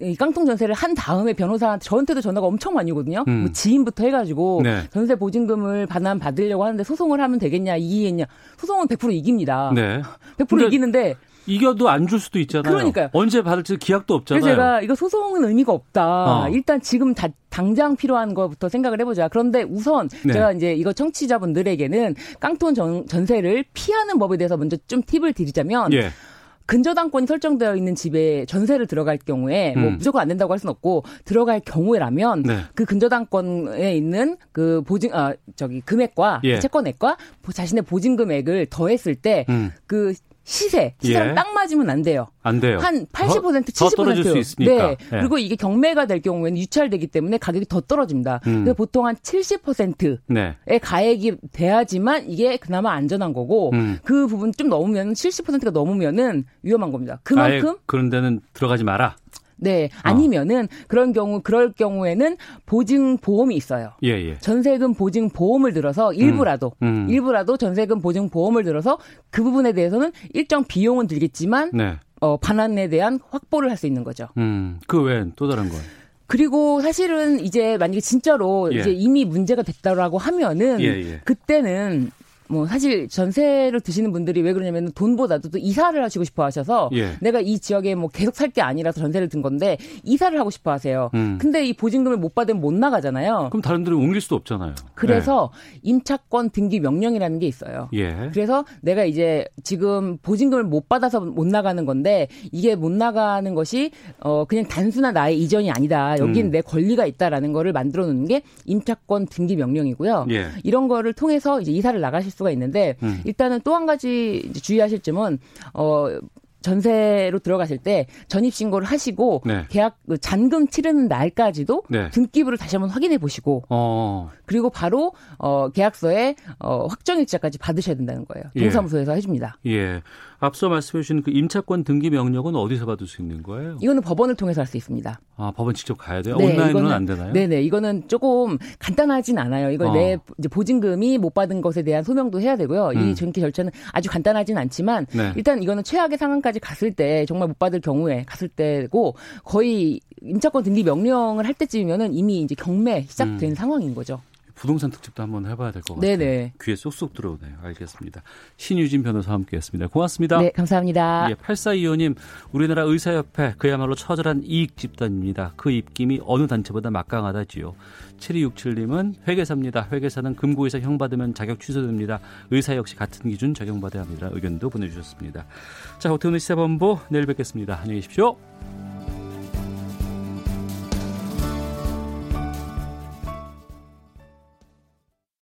이 깡통 전세를 한 다음에 변호사한테 저한테도 전화가 엄청 많이 오거든요. 음. 뭐 지인부터 해가지고 네. 전세 보증금을 반환 받으려고 하는데 소송을 하면 되겠냐, 이기겠냐. 소송은 100% 이깁니다. 네. 100% 근데 이기는데 이겨도 안 줄 수도 있잖아요. 그러니까요. 언제 받을지 기약도 없잖아요. 그래서 제가 이거 소송은 의미가 없다. 어. 일단 지금 다, 당장 필요한 것부터 생각을 해보자. 그런데 우선 네. 제가 이제 이거 청취자분들에게는 깡통 전, 전세를 피하는 법에 대해서 먼저 좀 팁을 드리자면 예. 근저당권이 설정되어 있는 집에 전세를 들어갈 경우에 뭐 음. 무조건 안 된다고 할 수는 없고 들어갈 경우라면 네. 그 근저당권에 있는 그 보증 아 저기 금액과 예. 채권액과 자신의 보증 금액을 더했을 때그 음. 시세 시세랑 예. 딱 맞으면 안 돼요. 안 돼요. 한 80% 더, 70%더 떨어질 수 있으니까. 네. 예. 그리고 이게 경매가 될 경우에는 유찰되기 때문에 가격이 더 떨어집니다. 음. 그래서 보통 한 70%의 네. 가액이 돼야지만 이게 그나마 안전한 거고 음. 그 부분 좀 넘으면 70%가 넘으면은 위험한 겁니다. 그만큼 그런 데는 들어가지 마라. 네 어. 아니면은 그런 경우 그럴 경우에는 보증 보험이 있어요. 예, 예. 전세금 보증 보험을 들어서 일부라도 음. 일부라도 전세금 보증 보험을 들어서 그 부분에 대해서는 일정 비용은 들겠지만 네. 어, 반환에 대한 확보를 할 수 있는 거죠. 음. 그 외엔 또 다른 건. 그리고 사실은 이제 만약에 진짜로 예. 이제 이미 문제가 됐다라고 하면은 예, 예. 그때는 뭐 사실 전세를 드시는 분들이 왜 그러냐면 돈보다도 또 이사를 하시고 싶어 하셔서 예. 내가 이 지역에 뭐 계속 살 게 아니라서 전세를 든 건데 이사를 하고 싶어 하세요. 음. 근데 이 보증금을 못 받으면 못 나가잖아요. 그럼 다른 데로 옮길 수도 없잖아요. 그래서 임차권 등기 명령이라는 게 있어요. 예. 그래서 내가 이제 지금 보증금을 못 받아서 못 나가는 건데 이게 못 나가는 것이 어 그냥 단순한 나의 이전이 아니다. 여기는 음. 내 권리가 있다라는 거를 만들어 놓는 게 임차권 등기 명령이고요. 예. 이런 거를 통해서 이제 이사를 나가실 수가 있는데 음. 일단은 또 한 가지 주의하실 점은 어 전세로 들어가실 때 전입 신고를 하시고 네. 계약 그 잔금 치르는 날까지도 네. 등기부를 다시 한번 확인해 보시고 어. 그리고 바로 어 계약서에 어 확정일자까지 받으셔야 된다는 거예요. 예. 동사무소에서 해줍니다. 예. 앞서 말씀해 주신 그 임차권 등기 명령은 어디서 받을 수 있는 거예요? 이거는 법원을 통해서 할 수 있습니다. 아, 법원 직접 가야 돼요? 네, 온라인으로는 안 되나요? 네네. 이거는 조금 간단하진 않아요. 이걸 어. 내 보증금이 못 받은 것에 대한 소명도 해야 되고요. 음. 이 전기 절차는 아주 간단하진 않지만 네. 일단 이거는 최악의 상황까지 갔을 때 정말 못 받을 경우에 갔을 때고 거의 임차권 등기 명령을 할 때쯤이면은 이미 이제 경매 시작된 음. 상황인 거죠. 부동산 특집도 한번 해봐야 될 것 같아요. 네네. 귀에 쏙쏙 들어오네요. 알겠습니다. 신유진 변호사와 함께했습니다. 고맙습니다. 네, 감사합니다. 예, 8425님, 우리나라 의사협회 그야말로 처절한 이익 집단입니다. 그 입김이 어느 단체보다 막강하다지요. 7267님은 회계사입니다. 회계사는 금고이사 형 받으면 자격 취소됩니다. 의사 역시 같은 기준 적용받아야 합니다. 의견도 보내주셨습니다. 자, 오태훈의 시사본부 내일 뵙겠습니다. 안녕히 계십시오.